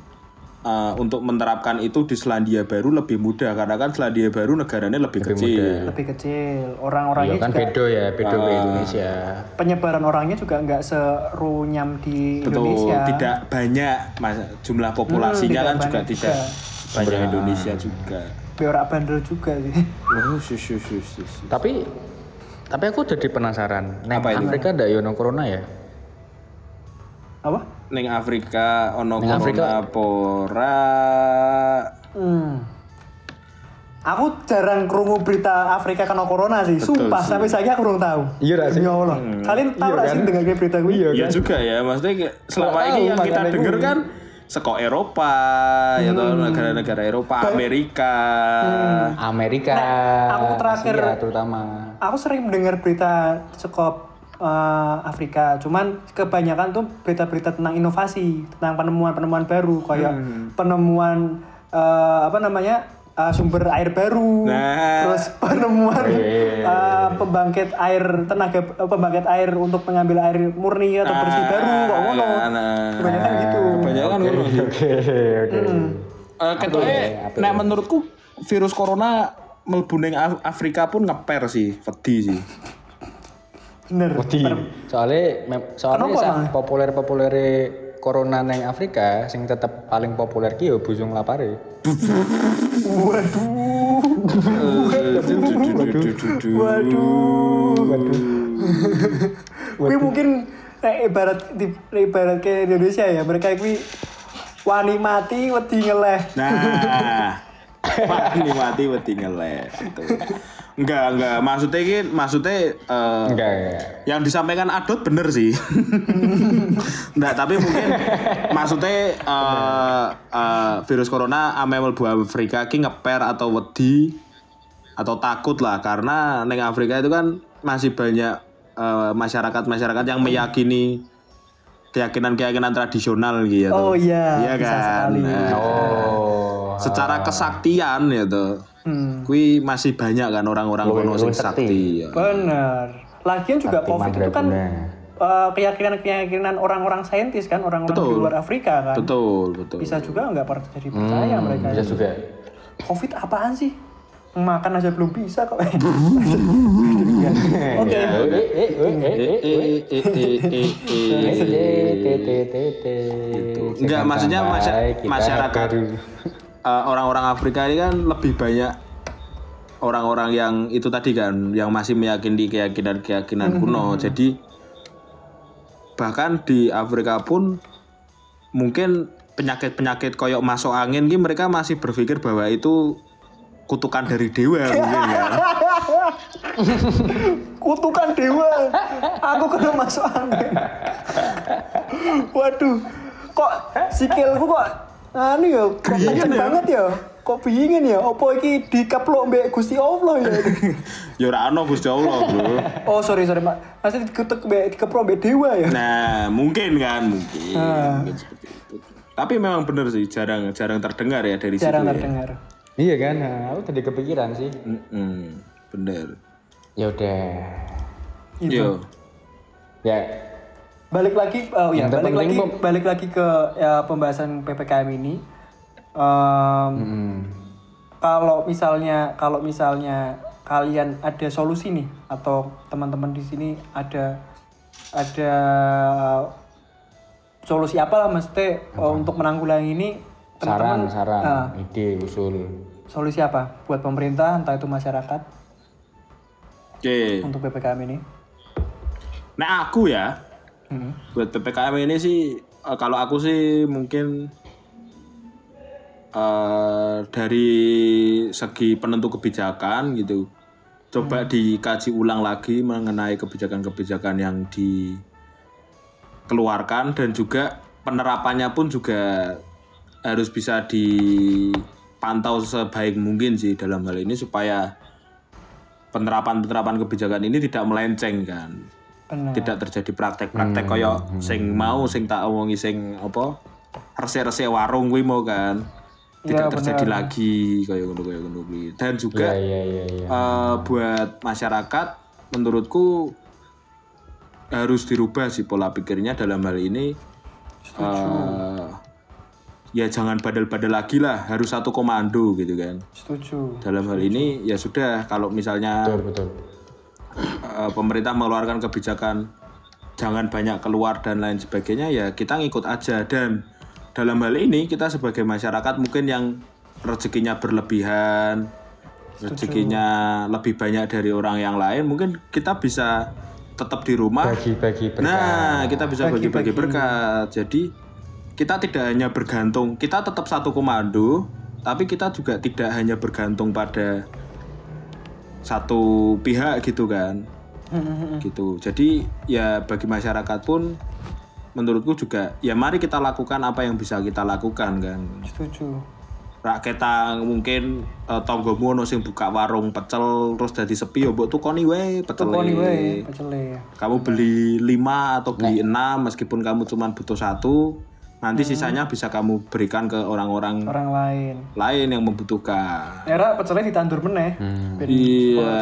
Speaker 1: uh, untuk menerapkan itu di Selandia Baru lebih mudah karena kan Selandia Baru negaranya lebih, kecil.
Speaker 2: Lebih kecil.
Speaker 3: Iya
Speaker 2: Orang-orangnya
Speaker 3: kan
Speaker 2: juga
Speaker 3: bedo ya, bedo ke Indonesia.
Speaker 2: penyebaran orangnya juga nggak serunyam di
Speaker 1: Betul,
Speaker 2: Indonesia.
Speaker 1: tidak banyak mas, jumlah populasinya
Speaker 2: Hmm,
Speaker 1: kan juga tidak
Speaker 2: juga.
Speaker 1: banyak Indonesia juga.
Speaker 2: Berak bandel juga sih.
Speaker 1: Oh, sus, sus, sus, sus.
Speaker 3: Tapi tapi aku jadi penasaran. Neng
Speaker 1: Apa itu?
Speaker 3: Afrika ndak yono corona ya?
Speaker 2: Apa?
Speaker 1: Ning Afrika ono corona
Speaker 3: Afrika-
Speaker 1: pora.
Speaker 2: Hmm. Aku jarang krungu berita Afrika kena corona sih. Sumpah sampai saya aku kurang tahu.
Speaker 3: Iya, Rak, sih.
Speaker 2: Demi Allah. Kalian tahu nggak sih dengar berita gue?
Speaker 3: Iya
Speaker 1: Ya juga ya, maksudnya kayak selama ini yang kita
Speaker 3: gue-
Speaker 1: kan seko Eropa, ya toh negara-negara Eropa, Amerika.
Speaker 3: Amerika.
Speaker 2: aku terakhir-
Speaker 3: Asia terutama.
Speaker 2: Aku sering mendengar berita sekop eh, Afrika, cuman kebanyakan tuh berita-berita tentang inovasi, tentang penemuan-penemuan baru, kayak
Speaker 1: Hmm.
Speaker 2: penemuan eh, apa namanya eh, sumber air baru,
Speaker 1: Nah.
Speaker 2: terus penemuan eh, pembangkit air tenaga pembangkit air untuk mengambil air murni atau bersih baru, kok ngono.
Speaker 1: nah, nah.
Speaker 2: Kebanyakan gitu.
Speaker 1: Kebanyakan ngono.
Speaker 3: Oke, oke.
Speaker 1: Eh, Ketoknya, nah menurutku virus corona mlebu ning Af- Afrika pun ngeper sih, wedi sih. <laughs>
Speaker 2: Bener.
Speaker 3: Wedi. Soalnya mem- soalnya
Speaker 2: Kenapa,
Speaker 3: sak
Speaker 2: Mang?
Speaker 3: populer-populer corona neng Afrika sing tetep paling populer ki yo busung lapare.
Speaker 2: Waduh.
Speaker 1: Waduh.
Speaker 2: Waduh. Kuwi mungkin ibarat di ibarat kayak Indonesia ya, mereka kuwi wani mati wedi ngeleh.
Speaker 1: Nah, Pak ini mati wedi ngeleh. Enggak, enggak. Maksudnya ini, maksudnya eh,
Speaker 3: Enggak ya.
Speaker 1: yang disampaikan Adot bener sih. <laughs> Enggak, tapi mungkin maksudnya eh, eh, virus corona ame mlebu Afrika ki ngeper atau wedi atau takut lah karena neng Afrika itu kan masih banyak eh, masyarakat-masyarakat yang meyakini keyakinan-keyakinan tradisional gitu.
Speaker 2: Oh iya,
Speaker 1: Iya
Speaker 2: bisa
Speaker 1: kan.
Speaker 2: sekali.
Speaker 1: Nah,
Speaker 3: Oh.
Speaker 1: Secara kesaktian gitu.
Speaker 2: Hmm,
Speaker 1: Kui masih banyak kan orang-orang kuno sing sakti. ya.
Speaker 2: bener. Lagian juga
Speaker 3: Sakti
Speaker 2: COVID itu kan eh, keyakinan-keyakinan orang-orang saintis kan, orang-orang di luar Afrika kan.
Speaker 1: Betul, betul.
Speaker 2: Bisa juga nggak per- jadi percaya
Speaker 3: Hmm,
Speaker 2: mereka.
Speaker 3: bisa juga.
Speaker 2: COVID apaan sih? Makan aja belum bisa kok. Oke.
Speaker 3: Eh, eh, eh, eh, eh,
Speaker 1: Eh, eh, eh, eh, eh, eh. Enggak, maksudnya masya- masyarakat eh, orang-orang Afrika ini kan lebih banyak orang-orang yang itu tadi kan yang masih meyakini keyakinan-keyakinan kuno. Jadi bahkan di Afrika pun mungkin penyakit-penyakit koyok masuk angin ini mereka masih berpikir bahwa itu kutukan dari dewa mungkin kan. <laughs>
Speaker 2: Kutukan dewa. Aku kena masuk angin. Waduh. Kok sikilku kok anu ya, kenceng banget ya. Kok bingin ya? Apa iki dikeplok mbek Gusti Allah ya? <laughs>
Speaker 1: Ya ora ono Gusti Allah, Bro. <laughs>
Speaker 2: Oh, sorry sorry, Mak. Masih dikutuk mbek dikeplok mbek dewa ya.
Speaker 1: Nah, mungkin kan, mungkin,
Speaker 2: Ah.
Speaker 1: mungkin seperti itu. Tapi memang benar sih, jarang jarang terdengar ya dari
Speaker 2: Jarang
Speaker 1: situ
Speaker 2: terdengar.
Speaker 3: Iya kan? Nah, aku tadi kepikiran sih.
Speaker 1: ya. Mm-mm, bener.
Speaker 3: Ya udah.
Speaker 2: Itu.
Speaker 1: Yo,
Speaker 3: Ya,
Speaker 2: balik lagi oh ya balik lagi
Speaker 3: pem-
Speaker 2: balik lagi ke ya, pembahasan ppkm ini. Em,
Speaker 3: hmm.
Speaker 2: kalau misalnya kalau misalnya kalian ada solusi nih atau teman-teman di sini ada ada solusi apa lah mesti uh, untuk menanggulangi ini
Speaker 3: saran,
Speaker 2: teman-teman
Speaker 3: saran,
Speaker 2: ah,
Speaker 3: ide, usul.
Speaker 2: solusi apa? Buat pemerintah entah itu masyarakat?
Speaker 1: Oke.
Speaker 2: untuk ppkm ini?
Speaker 1: Nah aku ya,
Speaker 2: Hmm.
Speaker 1: buat ppkm ini sih, eh, kalau aku sih mungkin eh, dari segi penentu kebijakan gitu, coba dikaji ulang lagi mengenai kebijakan-kebijakan yang dikeluarkan dan juga penerapannya pun juga harus bisa dipantau sebaik mungkin sih dalam hal ini supaya penerapan-penerapan kebijakan ini tidak melenceng kan tidak terjadi praktek-praktek koyo sing mau sing tak omongi sing apa resik-resik warung kuwi mau kan. Tidak
Speaker 2: Iya,
Speaker 1: terjadi lagi koyo ngono koyo ngono kuwi. Dan juga
Speaker 3: Iya, iya, iya, iya.
Speaker 1: eh, buat masyarakat menurutku harus dirubah sih pola pikirnya dalam hal ini. Eh, ya jangan badal-badal lagi lah harus satu komando gitu kan.
Speaker 2: Setuju.
Speaker 1: Dalam hal ini ya sudah kalau misalnya
Speaker 3: Betul, betul.
Speaker 1: Eh, pemerintah mengeluarkan kebijakan jangan banyak keluar dan lain sebagainya ya kita ngikut aja. Dan dalam hal ini kita sebagai masyarakat mungkin yang rezekinya berlebihan rezekinya lebih banyak dari orang yang lain mungkin kita bisa tetap di rumah.
Speaker 3: Bagi-bagi
Speaker 1: nah kita bisa Bagi-bagi. berkat. Jadi kita tidak hanya bergantung kita tetap satu komando tapi kita juga tidak hanya bergantung pada satu pihak gitu kan. Gitu. Jadi ya bagi masyarakat pun menurutku juga ya mari kita lakukan apa yang bisa kita lakukan kan.
Speaker 2: Setuju.
Speaker 1: Rak kita mungkin eh, tonggomu ono sing buka warung pecel terus jadi sepi ya mbok tukoni wae pecel
Speaker 2: Tukoni wae pecele
Speaker 1: kamu beli 5 atau beli 6 meskipun kamu cuma butuh satu nanti sisanya bisa kamu berikan ke orang-orang
Speaker 2: orang lain.
Speaker 1: lain yang membutuhkan.
Speaker 2: Era pecele ditandur meneh. Ben-
Speaker 1: iya.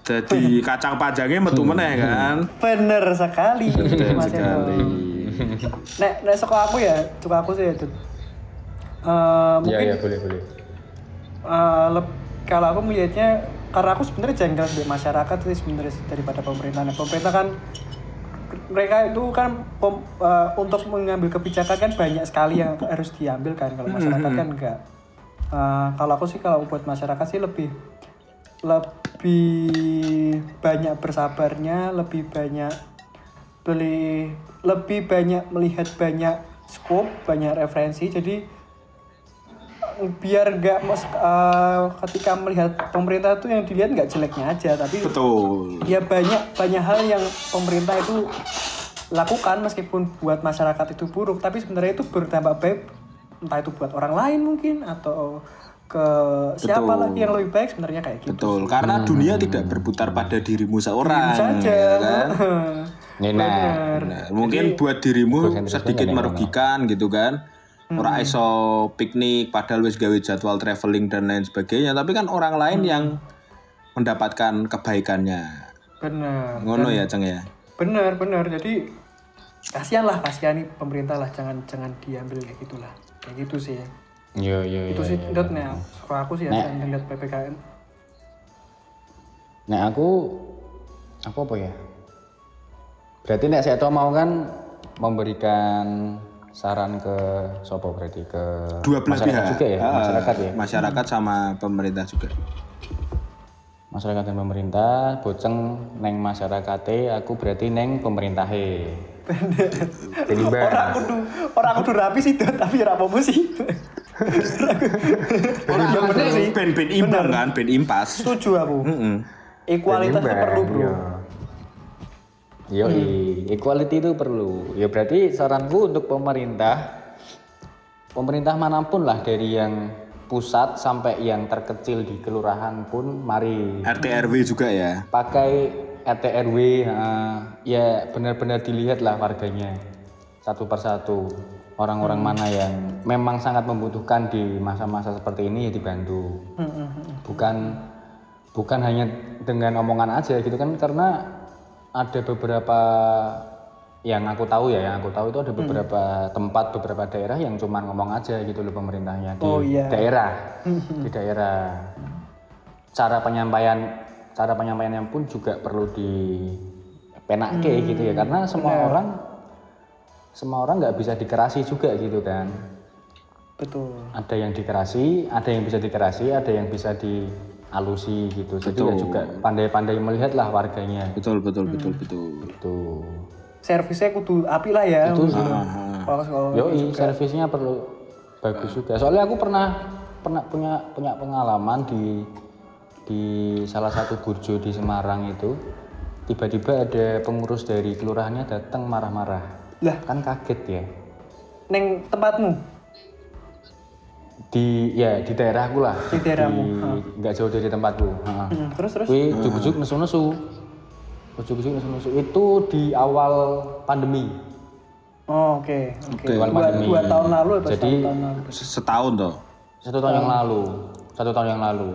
Speaker 1: Jadi kacang panjangnya metu meneh kan?
Speaker 2: Bener sekali Eko.
Speaker 1: sekali.
Speaker 2: Nek nek suka aku ya suka aku sih ya Dut. Eh,
Speaker 3: Iya,
Speaker 2: mungkin
Speaker 3: iya, boleh, boleh.
Speaker 2: eh, leb- kalau aku melihatnya karena aku sebenarnya janggal di masyarakat sih sebenarnya daripada pemerintah. Nah, pemerintah kan mereka itu kan eh, untuk mengambil kebijakan kan banyak sekali yang harus diambil kan. Kalau masyarakat kan enggak. Eh, kalau aku sih kalau buat masyarakat sih lebih lebih banyak bersabarnya lebih banyak beli lebih banyak melihat banyak scope banyak referensi. Jadi biar nggak mas eh, ketika melihat pemerintah itu yang dilihat nggak jeleknya aja tapi
Speaker 1: betul
Speaker 2: ya banyak banyak hal yang pemerintah itu lakukan meskipun buat masyarakat itu buruk tapi sebenarnya itu berdampak baik entah itu buat orang lain mungkin atau ke siapa
Speaker 1: Betul.
Speaker 2: lagi yang lebih baik sebenarnya kayak gitu.
Speaker 1: Betul, karena dunia tidak berputar pada dirimu seorang,
Speaker 2: Saja.
Speaker 1: ya kan?
Speaker 3: Ini nah,
Speaker 1: Nah, mungkin buat dirimu sedikit merugikan gitu kan. Orang iso piknik padahal wis gawe jadwal traveling dan lain sebagainya, tapi kan orang lain yang mendapatkan kebaikannya.
Speaker 2: Bener.
Speaker 1: Ngono ya, Ceng ya.
Speaker 2: Bener, bener. Jadi kasihan lah, kasihan nih pemerintah lah, jangan jangan diambil kayak gitulah. Kayak gitu sih. ya.
Speaker 3: yo yo
Speaker 2: Itu
Speaker 3: yo.
Speaker 2: sih dotnya. Kalau aku sih ya jangan lihat ppkm.
Speaker 3: Nah aku aku apa ya? Berarti nek saya tahu mau kan memberikan saran ke sopo berarti ke
Speaker 1: Dua belah
Speaker 3: masyarakat
Speaker 1: pihak.
Speaker 3: juga ya,
Speaker 1: Ah,
Speaker 3: masyarakat ya.
Speaker 1: Masyarakat sama pemerintah juga.
Speaker 3: Masyarakat dan pemerintah, boceng neng masyarakate, aku berarti neng pemerintahe. <laughs> Jadi
Speaker 2: Orang kudu orang kudu rapi sih tapi ora apa-apa sih. <laughs> Ya bener sih.
Speaker 1: Ben ben imbang kan, ben impas.
Speaker 2: Setuju aku.
Speaker 1: Heeh.
Speaker 2: Equalitas itu perlu, Bro.
Speaker 3: Yo, equality itu perlu. Ya berarti saranku untuk pemerintah, pemerintah mana pun lah dari yang pusat sampai yang terkecil di kelurahan pun, mari
Speaker 1: RT RW juga ya.
Speaker 3: pakai RT RW, eh, ya benar-benar dilihat lah warganya satu persatu. Orang-orang mana yang memang sangat membutuhkan di masa-masa seperti ini ya dibantu. Bukan bukan hanya dengan omongan aja gitu kan karena ada beberapa yang aku tahu ya, yang aku tahu itu ada beberapa tempat, beberapa daerah yang cuma ngomong aja gitu loh pemerintahnya di
Speaker 2: Oh, iya.
Speaker 3: daerah, di daerah. Cara penyampaian, cara penyampaiannya pun juga perlu di penake gitu ya, karena semua orang, semua orang nggak bisa dikerasi juga gitu kan.
Speaker 2: Betul.
Speaker 3: Ada yang dikerasi, ada yang bisa dikerasi, ada yang bisa dialusi gitu. Jadi ya juga pandai-pandai melihat lah warganya.
Speaker 1: Betul betul betul betul.
Speaker 3: Tuh.
Speaker 2: Servisnya kudu api lah ya.
Speaker 3: Itu sih.
Speaker 2: Kalau
Speaker 3: Yoi, servisnya perlu bagus juga. Soalnya aku pernah pernah punya punya pengalaman di di salah satu burjo di Semarang itu tiba-tiba ada pengurus dari kelurahannya datang marah-marah.
Speaker 2: Lah.
Speaker 3: Kan kaget ya.
Speaker 2: neng tempatmu
Speaker 3: Di ya di daerahku lah.
Speaker 2: Di daerahmu,
Speaker 3: nggak jauh dari tempatku. Ha.
Speaker 2: Hmm, terus terus.
Speaker 3: Wih, juk-juk nesu-nesu. Juk-juk nesu-nesu itu di awal pandemi.
Speaker 2: Oh, oke oke.
Speaker 3: Di awal
Speaker 2: Dua,
Speaker 3: pandemi.
Speaker 2: dua tahun lalu apa
Speaker 3: Jadi
Speaker 2: satu tahun lalu?
Speaker 1: Setahun toh.
Speaker 3: satu tahun yang lalu satu tahun yang lalu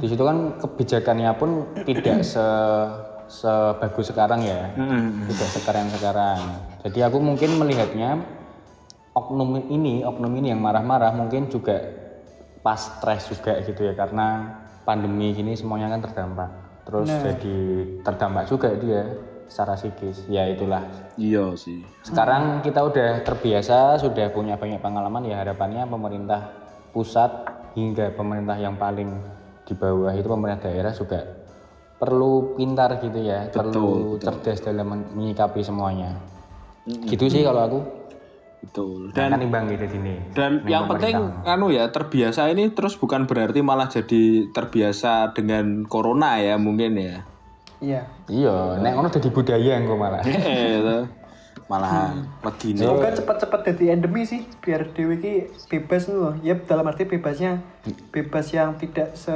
Speaker 3: di situ kan kebijakannya pun tidak se sebagus sekarang ya tidak sekarang sekarang jadi aku mungkin melihatnya oknum ini oknum ini yang marah-marah mungkin juga pas stres juga gitu ya karena pandemi gini semuanya kan terdampak terus jadi terdampak juga dia secara psikis ya itulah
Speaker 1: Iya sih.
Speaker 3: sekarang kita udah terbiasa, sudah punya banyak pengalaman ya harapannya pemerintah pusat hingga pemerintah yang paling di bawah itu pemerintah daerah juga perlu pintar gitu ya, perlu cerdas dalam men- menyikapi semuanya. Gitu sih kalau aku.
Speaker 1: Betul.
Speaker 3: Dan
Speaker 1: Dan
Speaker 3: kan imbang gitu sini.
Speaker 1: dan yang penting anu ya terbiasa ini terus bukan berarti malah jadi terbiasa dengan corona ya mungkin ya.
Speaker 2: Iya.
Speaker 3: Iya, nek ngono jadi budaya engko malah.
Speaker 1: Eh, <laughs> itu. malah begini.
Speaker 2: Semoga cepat-cepat jadi endemi sih biar Dewi ki bebas nih loh. Ya dalam arti bebasnya bebas yang tidak se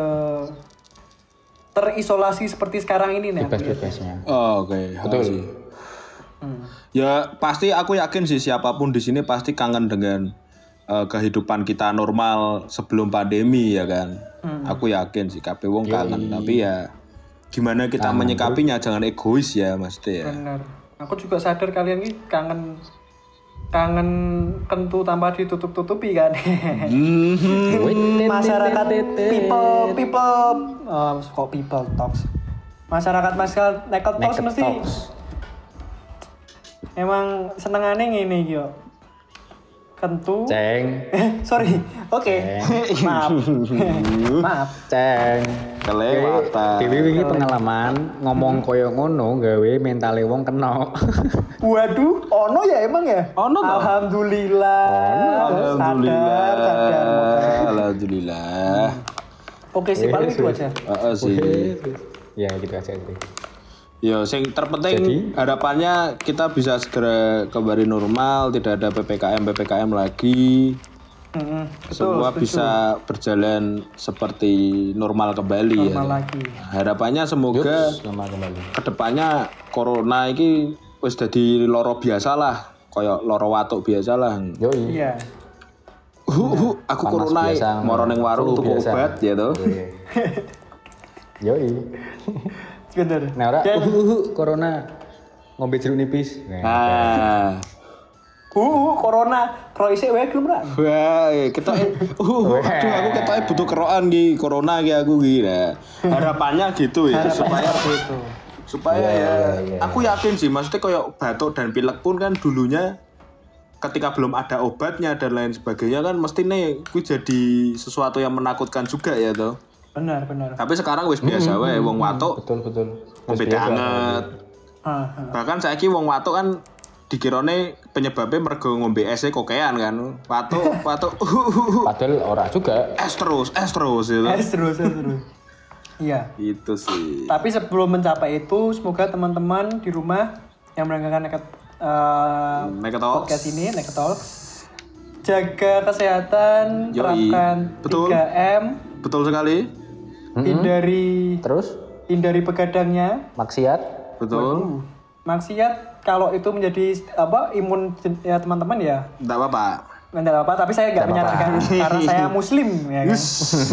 Speaker 2: terisolasi seperti sekarang ini nih.
Speaker 3: Bebas-bebasnya.
Speaker 1: Oh, Oke, betul. Ya pasti aku yakin sih siapa pun di sini pasti kangen dengan eh, kehidupan kita normal sebelum pandemi ya kan. Aku yakin sih kabeh wong kangen, tapi ya gimana kita menyikapinya jangan egois ya maksudnya ya.
Speaker 2: Benar. Aku juga sadar kalian ini kangen kangen kentu tanpa ditutup-tutupi kan. <laughs>
Speaker 1: Mhm.
Speaker 2: Masyarakat people people oh, kok people talks. Masyarakat masyarakat naked talks
Speaker 3: Naked
Speaker 2: mesti
Speaker 3: talks.
Speaker 2: Emang senengane ngene iki yo. Kentu.
Speaker 3: Ceng,
Speaker 2: Eh, sorry. Oke. Maaf. <laughs> Maaf.
Speaker 3: ceng.
Speaker 1: Kelewatan.
Speaker 3: Dewi wingi pengalaman ngomong koyo ngono gawe mentale wong kena. <laughs>
Speaker 2: Waduh, ono ya emang ya?
Speaker 1: Ono toh?
Speaker 2: Alhamdulillah.
Speaker 1: Alhamdulillah.
Speaker 2: Sadar, sadar.
Speaker 1: Alhamdulillah.
Speaker 2: Oke sih paling itu aja.
Speaker 1: Heeh sih.
Speaker 3: ya gitu aja gitu.
Speaker 1: Ya, sing terpenting harapannya kita bisa segera kembali normal, tidak ada PPKM PPKM lagi.
Speaker 2: Betul,
Speaker 1: semua
Speaker 2: setuju.
Speaker 1: bisa berjalan seperti normal kembali
Speaker 2: Normal
Speaker 1: ya.
Speaker 2: lagi.
Speaker 1: Harapannya semoga
Speaker 3: ke
Speaker 1: depannya corona ini wis jadi loro biasa lah, kayak loro watuk biasa lah.
Speaker 3: Yoi.
Speaker 2: Iya.
Speaker 1: Hu, hu, aku
Speaker 3: Panas
Speaker 1: corona moro ning warung tuku obat ya toh.
Speaker 3: Yoi. <laughs>
Speaker 2: Bener.
Speaker 3: Nah, ora
Speaker 2: Dan-
Speaker 3: uh, uh, uh, corona ngombe jeruk nipis. Nah,
Speaker 1: Ah.
Speaker 2: Uh, corona, kalau isik wae gelem ra?
Speaker 1: Wah, kita uh, aduh aku ketoke butuh kerokan ki corona ki aku ki. Nah, harapannya gitu ya supaya
Speaker 2: Seperti itu.
Speaker 1: supaya ya aku yakin sih maksudnya kayak batuk dan pilek pun kan dulunya ketika belum ada obatnya dan lain sebagainya kan mesti nih ku jadi sesuatu yang menakutkan juga ya toh
Speaker 2: Benar, benar.
Speaker 1: tapi sekarang wis biasa wae wong watuk
Speaker 3: betul betul.
Speaker 1: ngombe anget
Speaker 2: ah.
Speaker 1: bahkan saiki wong watuk kan dikirone penyebabnya mergo ngombe es kokean kan watuk <laughs> watuk
Speaker 3: Padahal ora juga.
Speaker 1: es terus es terus gitu
Speaker 2: Es terus, es terus. Iya.
Speaker 1: itu sih
Speaker 2: Tapi sebelum mencapai itu, semoga teman-teman di rumah yang mendengarkan eh,
Speaker 1: Naked Talks.
Speaker 2: podcast ini, Naked Talks, jaga kesehatan,
Speaker 1: Yoi.
Speaker 2: terapkan
Speaker 1: Betul.
Speaker 2: 3M,
Speaker 1: betul sekali
Speaker 2: hindari
Speaker 3: Terus
Speaker 2: hindari begadangnya,
Speaker 3: maksiat.
Speaker 1: betul
Speaker 2: maksiat kalau itu menjadi apa imun ya teman-teman ya
Speaker 1: enggak apa-apa
Speaker 2: Tidak apa tapi saya nggak menyarankan karena saya <laughs> muslim ya kan.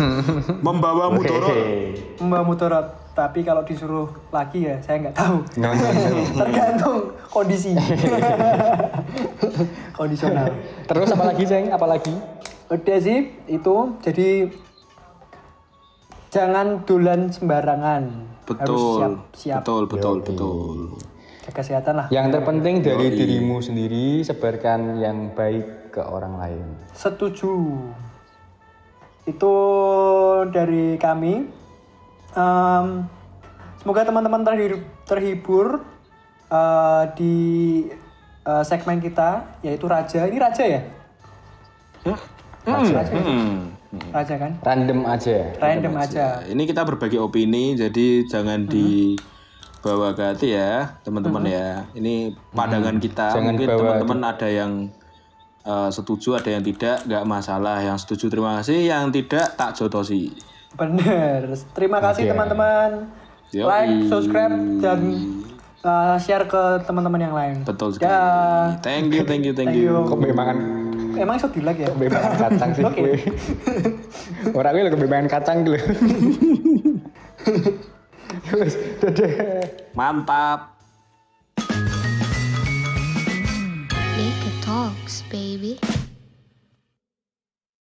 Speaker 2: <laughs>
Speaker 1: membawa mudorot
Speaker 3: Hehehe.
Speaker 2: Mbak Mutorot. Tapi kalau disuruh lagi ya saya nggak tahu.
Speaker 3: No, no, no.
Speaker 2: Tergantung kondisi. <laughs> Kondisional.
Speaker 3: Terus apa lagi, Ceng? Apa lagi?
Speaker 2: Udah sih itu jadi jangan dolan sembarangan. Harus
Speaker 1: betul
Speaker 2: siap, siap.
Speaker 1: betul betul betul
Speaker 2: Jaga kesehatan lah.
Speaker 3: Yang terpenting dari dirimu sendiri, sebarkan yang baik ke orang lain.
Speaker 2: Setuju. Itu dari kami. Em, semoga teman-teman terhibur, terhibur eh, di eh, segmen kita yaitu Raja. Ini Raja ya? Raja,
Speaker 1: Hmm.
Speaker 2: Raja kan?
Speaker 3: Random aja.
Speaker 2: Random aja.
Speaker 1: Ini kita berbagi opini, jadi jangan dibawa ke hati ya, teman-teman ya. Ini pandangan kita.
Speaker 3: Jangan
Speaker 1: Mungkin teman-teman ada yang eh, setuju, ada yang tidak, nggak masalah. Yang setuju terima kasih, yang tidak tak jotosi.
Speaker 2: Bener. Terima kasih teman-teman. Like, subscribe, dan eh, share ke teman-teman yang lain.
Speaker 1: Betul sekali.
Speaker 2: Ya.
Speaker 1: Thank you, thank you, thank,
Speaker 2: Thank
Speaker 1: you.
Speaker 2: you.
Speaker 3: Kok bebangan
Speaker 2: Emang iso di like ya?
Speaker 3: bebangan kacang sih
Speaker 2: Oke.
Speaker 3: gue. Orang gue lagi bebangan kacang dulu. Wes, dadah.
Speaker 1: Mantap.
Speaker 4: Naked Talks, baby.